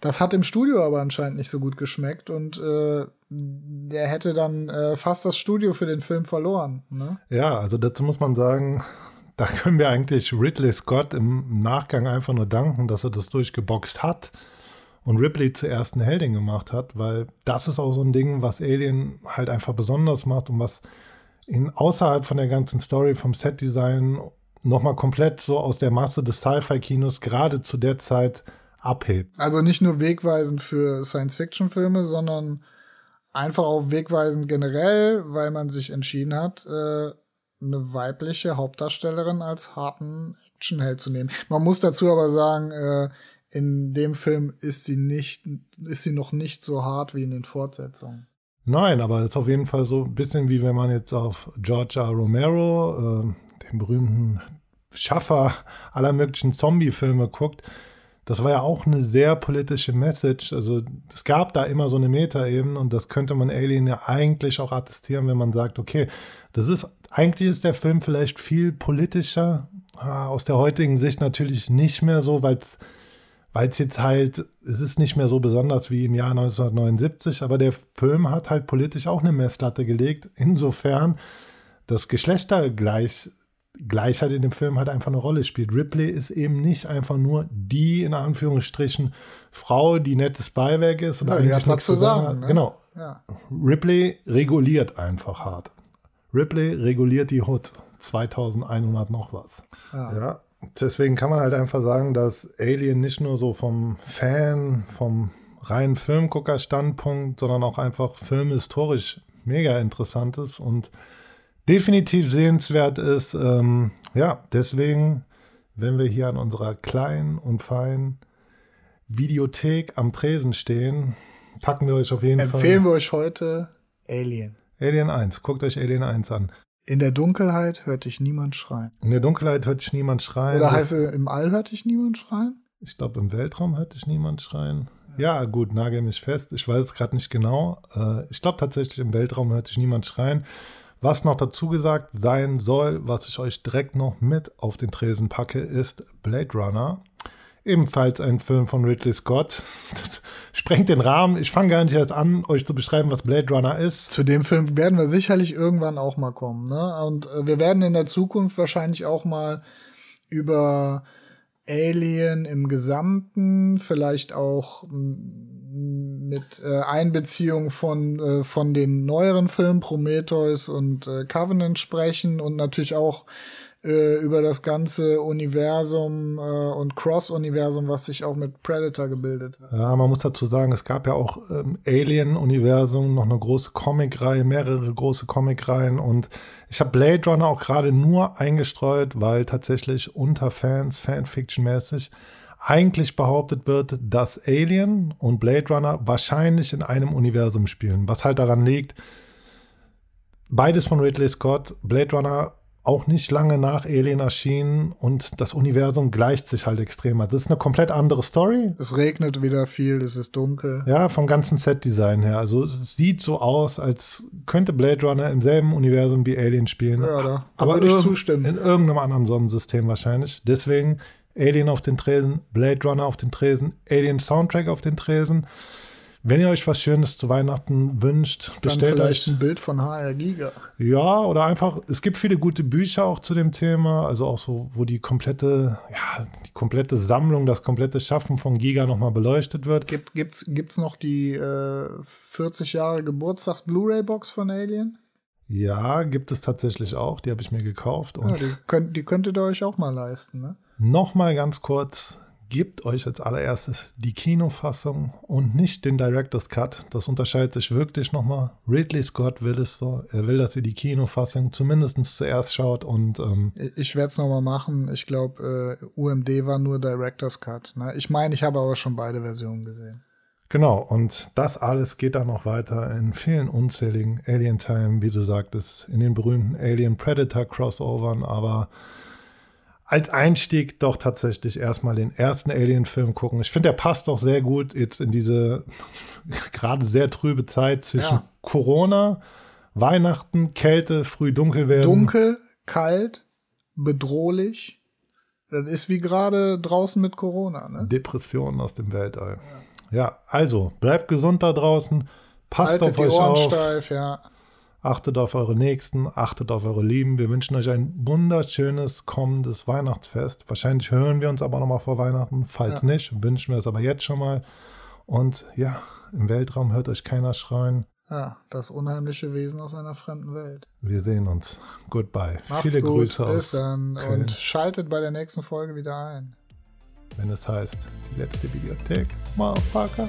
das hat im Studio aber anscheinend nicht so gut geschmeckt und äh, der hätte dann äh, fast das Studio für den Film verloren. Ne? Ja, also dazu muss man sagen, da können wir eigentlich Ridley Scott im Nachgang einfach nur danken, dass er das durchgeboxt hat und Ripley zur ersten Heldin gemacht hat, weil das ist auch so ein Ding, was Alien halt einfach besonders macht und was ihn außerhalb von der ganzen Story vom Setdesign nochmal komplett so aus der Masse des Sci-Fi-Kinos gerade zu der Zeit abhebt. Also nicht nur wegweisend für Science-Fiction-Filme, sondern einfach auch wegweisend generell, weil man sich entschieden hat, äh, eine weibliche Hauptdarstellerin als harten Actionheld zu nehmen. Man muss dazu aber sagen, äh, in dem Film ist sie nicht, ist sie noch nicht so hart wie in den Fortsetzungen. Nein, aber es ist auf jeden Fall so ein bisschen wie wenn man jetzt auf George R. Romero, äh, den berühmten Schaffer aller möglichen Zombie-Filme guckt. Das war ja auch eine sehr politische Message. Also es gab da immer so eine Meta-Ebene und das könnte man Alien ja eigentlich auch attestieren, wenn man sagt, okay, das ist, eigentlich ist der Film vielleicht viel politischer. Ah, aus der heutigen Sicht natürlich nicht mehr so, weil es weil es jetzt halt, es ist nicht mehr so besonders wie im Jahr 1979, aber der Film hat halt politisch auch eine Messlatte gelegt. Insofern, dass Geschlechtergleichheit in dem Film halt einfach eine Rolle spielt. Ripley ist eben nicht einfach nur die, in Anführungsstrichen, Frau, die nettes Beiwerk ist. Und ja, die hat was zu sagen. Ne? Genau. Ja. Ripley reguliert einfach hart. Ripley reguliert die Hut. 2100 noch was. Ja. ja deswegen kann man halt einfach sagen, dass Alien nicht nur so vom Fan, vom reinen Filmgucker-Standpunkt, sondern auch einfach filmhistorisch mega interessant ist und definitiv sehenswert ist. Ähm, ja, deswegen, wenn wir hier an unserer kleinen und feinen Videothek am Tresen stehen, packen wir euch auf jeden Empfehlen Fall. Empfehlen wir euch heute Alien. Alien 1. Guckt euch Alien 1 an. In der Dunkelheit hört dich niemand schreien. In der Dunkelheit hört dich niemand schreien. Oder heißt es, im All hört dich niemand schreien? Ich glaube, im Weltraum hört dich niemand schreien. Ja, ja gut, nagel mich fest. Ich weiß es gerade nicht genau. Äh, ich glaube tatsächlich, im Weltraum hört sich niemand schreien. Was noch dazu gesagt sein soll, was ich euch direkt noch mit auf den Tresen packe, ist Blade Runner. Ebenfalls ein Film von Ridley Scott. Das sprengt den Rahmen. Ich fange gar nicht erst an, euch zu beschreiben, was Blade Runner ist. Zu dem Film werden wir sicherlich irgendwann auch mal kommen. Ne? Und äh, wir werden in der Zukunft wahrscheinlich auch mal über Alien im Gesamten, vielleicht auch mit äh, Einbeziehung von, äh, von den neueren Filmen Prometheus und äh, Covenant sprechen und natürlich auch äh, über das ganze Universum äh, und Cross-Universum, was sich auch mit Predator gebildet hat. Ja, man muss dazu sagen, es gab ja auch im Alien-Universum noch eine große Comic-Reihe, mehrere große Comic-Reihen und ich habe Blade Runner auch gerade nur eingestreut, weil tatsächlich unter Fans, Fanfiction-mäßig, eigentlich behauptet wird, dass Alien und Blade Runner wahrscheinlich in einem Universum spielen, was halt daran liegt, beides von Ridley Scott, Blade Runner auch nicht lange nach Alien erschienen und das Universum gleicht sich halt extrem. Also es ist eine komplett andere Story. Es regnet wieder viel, es ist dunkel. Ja, vom ganzen Set-Design her. Also es sieht so aus, als könnte Blade Runner im selben Universum wie Alien spielen. Ja, da, da aber würde ich zustimmen. In irgendeinem anderen Sonnensystem wahrscheinlich. Deswegen Alien auf den Tresen, Blade Runner auf den Tresen, Alien Soundtrack auf den Tresen. Wenn ihr euch was Schönes zu Weihnachten wünscht, Dann bestellt vielleicht euch. ein Bild von HR Giga. Ja, oder einfach, es gibt viele gute Bücher auch zu dem Thema, also auch so, wo die komplette, ja, die komplette Sammlung, das komplette Schaffen von Giga nochmal beleuchtet wird. Gibt, gibt's, gibt's noch die äh, 40 Jahre Geburtstags-Blu-ray-Box von Alien? Ja, gibt es tatsächlich auch, die habe ich mir gekauft. Und Ja, die, könnt, die könntet ihr euch auch mal leisten, ne? nochmal ganz kurz, gebt euch als allererstes die Kinofassung und nicht den Director's Cut. Das unterscheidet sich wirklich nochmal. Ridley Scott will es so. Er will, dass ihr die Kinofassung zumindest zuerst schaut und ähm, Ich- werde es nochmal machen. Ich glaube, äh, UMD war nur Director's Cut. Ne? Ich meine, ich habe aber schon beide Versionen gesehen. Genau, und das alles geht dann noch weiter in vielen unzähligen Alien Time, wie du sagtest, in den berühmten Alien Predator Crossovern, aber als Einstieg doch tatsächlich erstmal den ersten Alien-Film gucken. Ich finde, der passt doch sehr gut jetzt in diese gerade sehr trübe Zeit zwischen Ja. Corona, Weihnachten, Kälte, früh dunkel werden. Dunkel, kalt, bedrohlich. Das ist wie gerade draußen mit Corona. Ne? Depressionen aus dem Weltall. Ja, also bleibt gesund da draußen, passt Haltet auf die euch Ohren auf. steif, ja. Achtet auf eure Nächsten, achtet auf eure Lieben. Wir wünschen euch ein wunderschönes kommendes Weihnachtsfest. Wahrscheinlich hören wir uns aber nochmal vor Weihnachten. Falls Ja. nicht, wünschen wir es aber jetzt schon mal. Und ja, im Weltraum hört euch keiner schreien. Ja, das unheimliche Wesen aus einer fremden Welt. Wir sehen uns. Goodbye. Macht's Viele gut, Grüße bis aus dann Köln, und schaltet bei der nächsten Folge wieder ein. wenn es heißt, letzte Bibliothek. Motherfucker.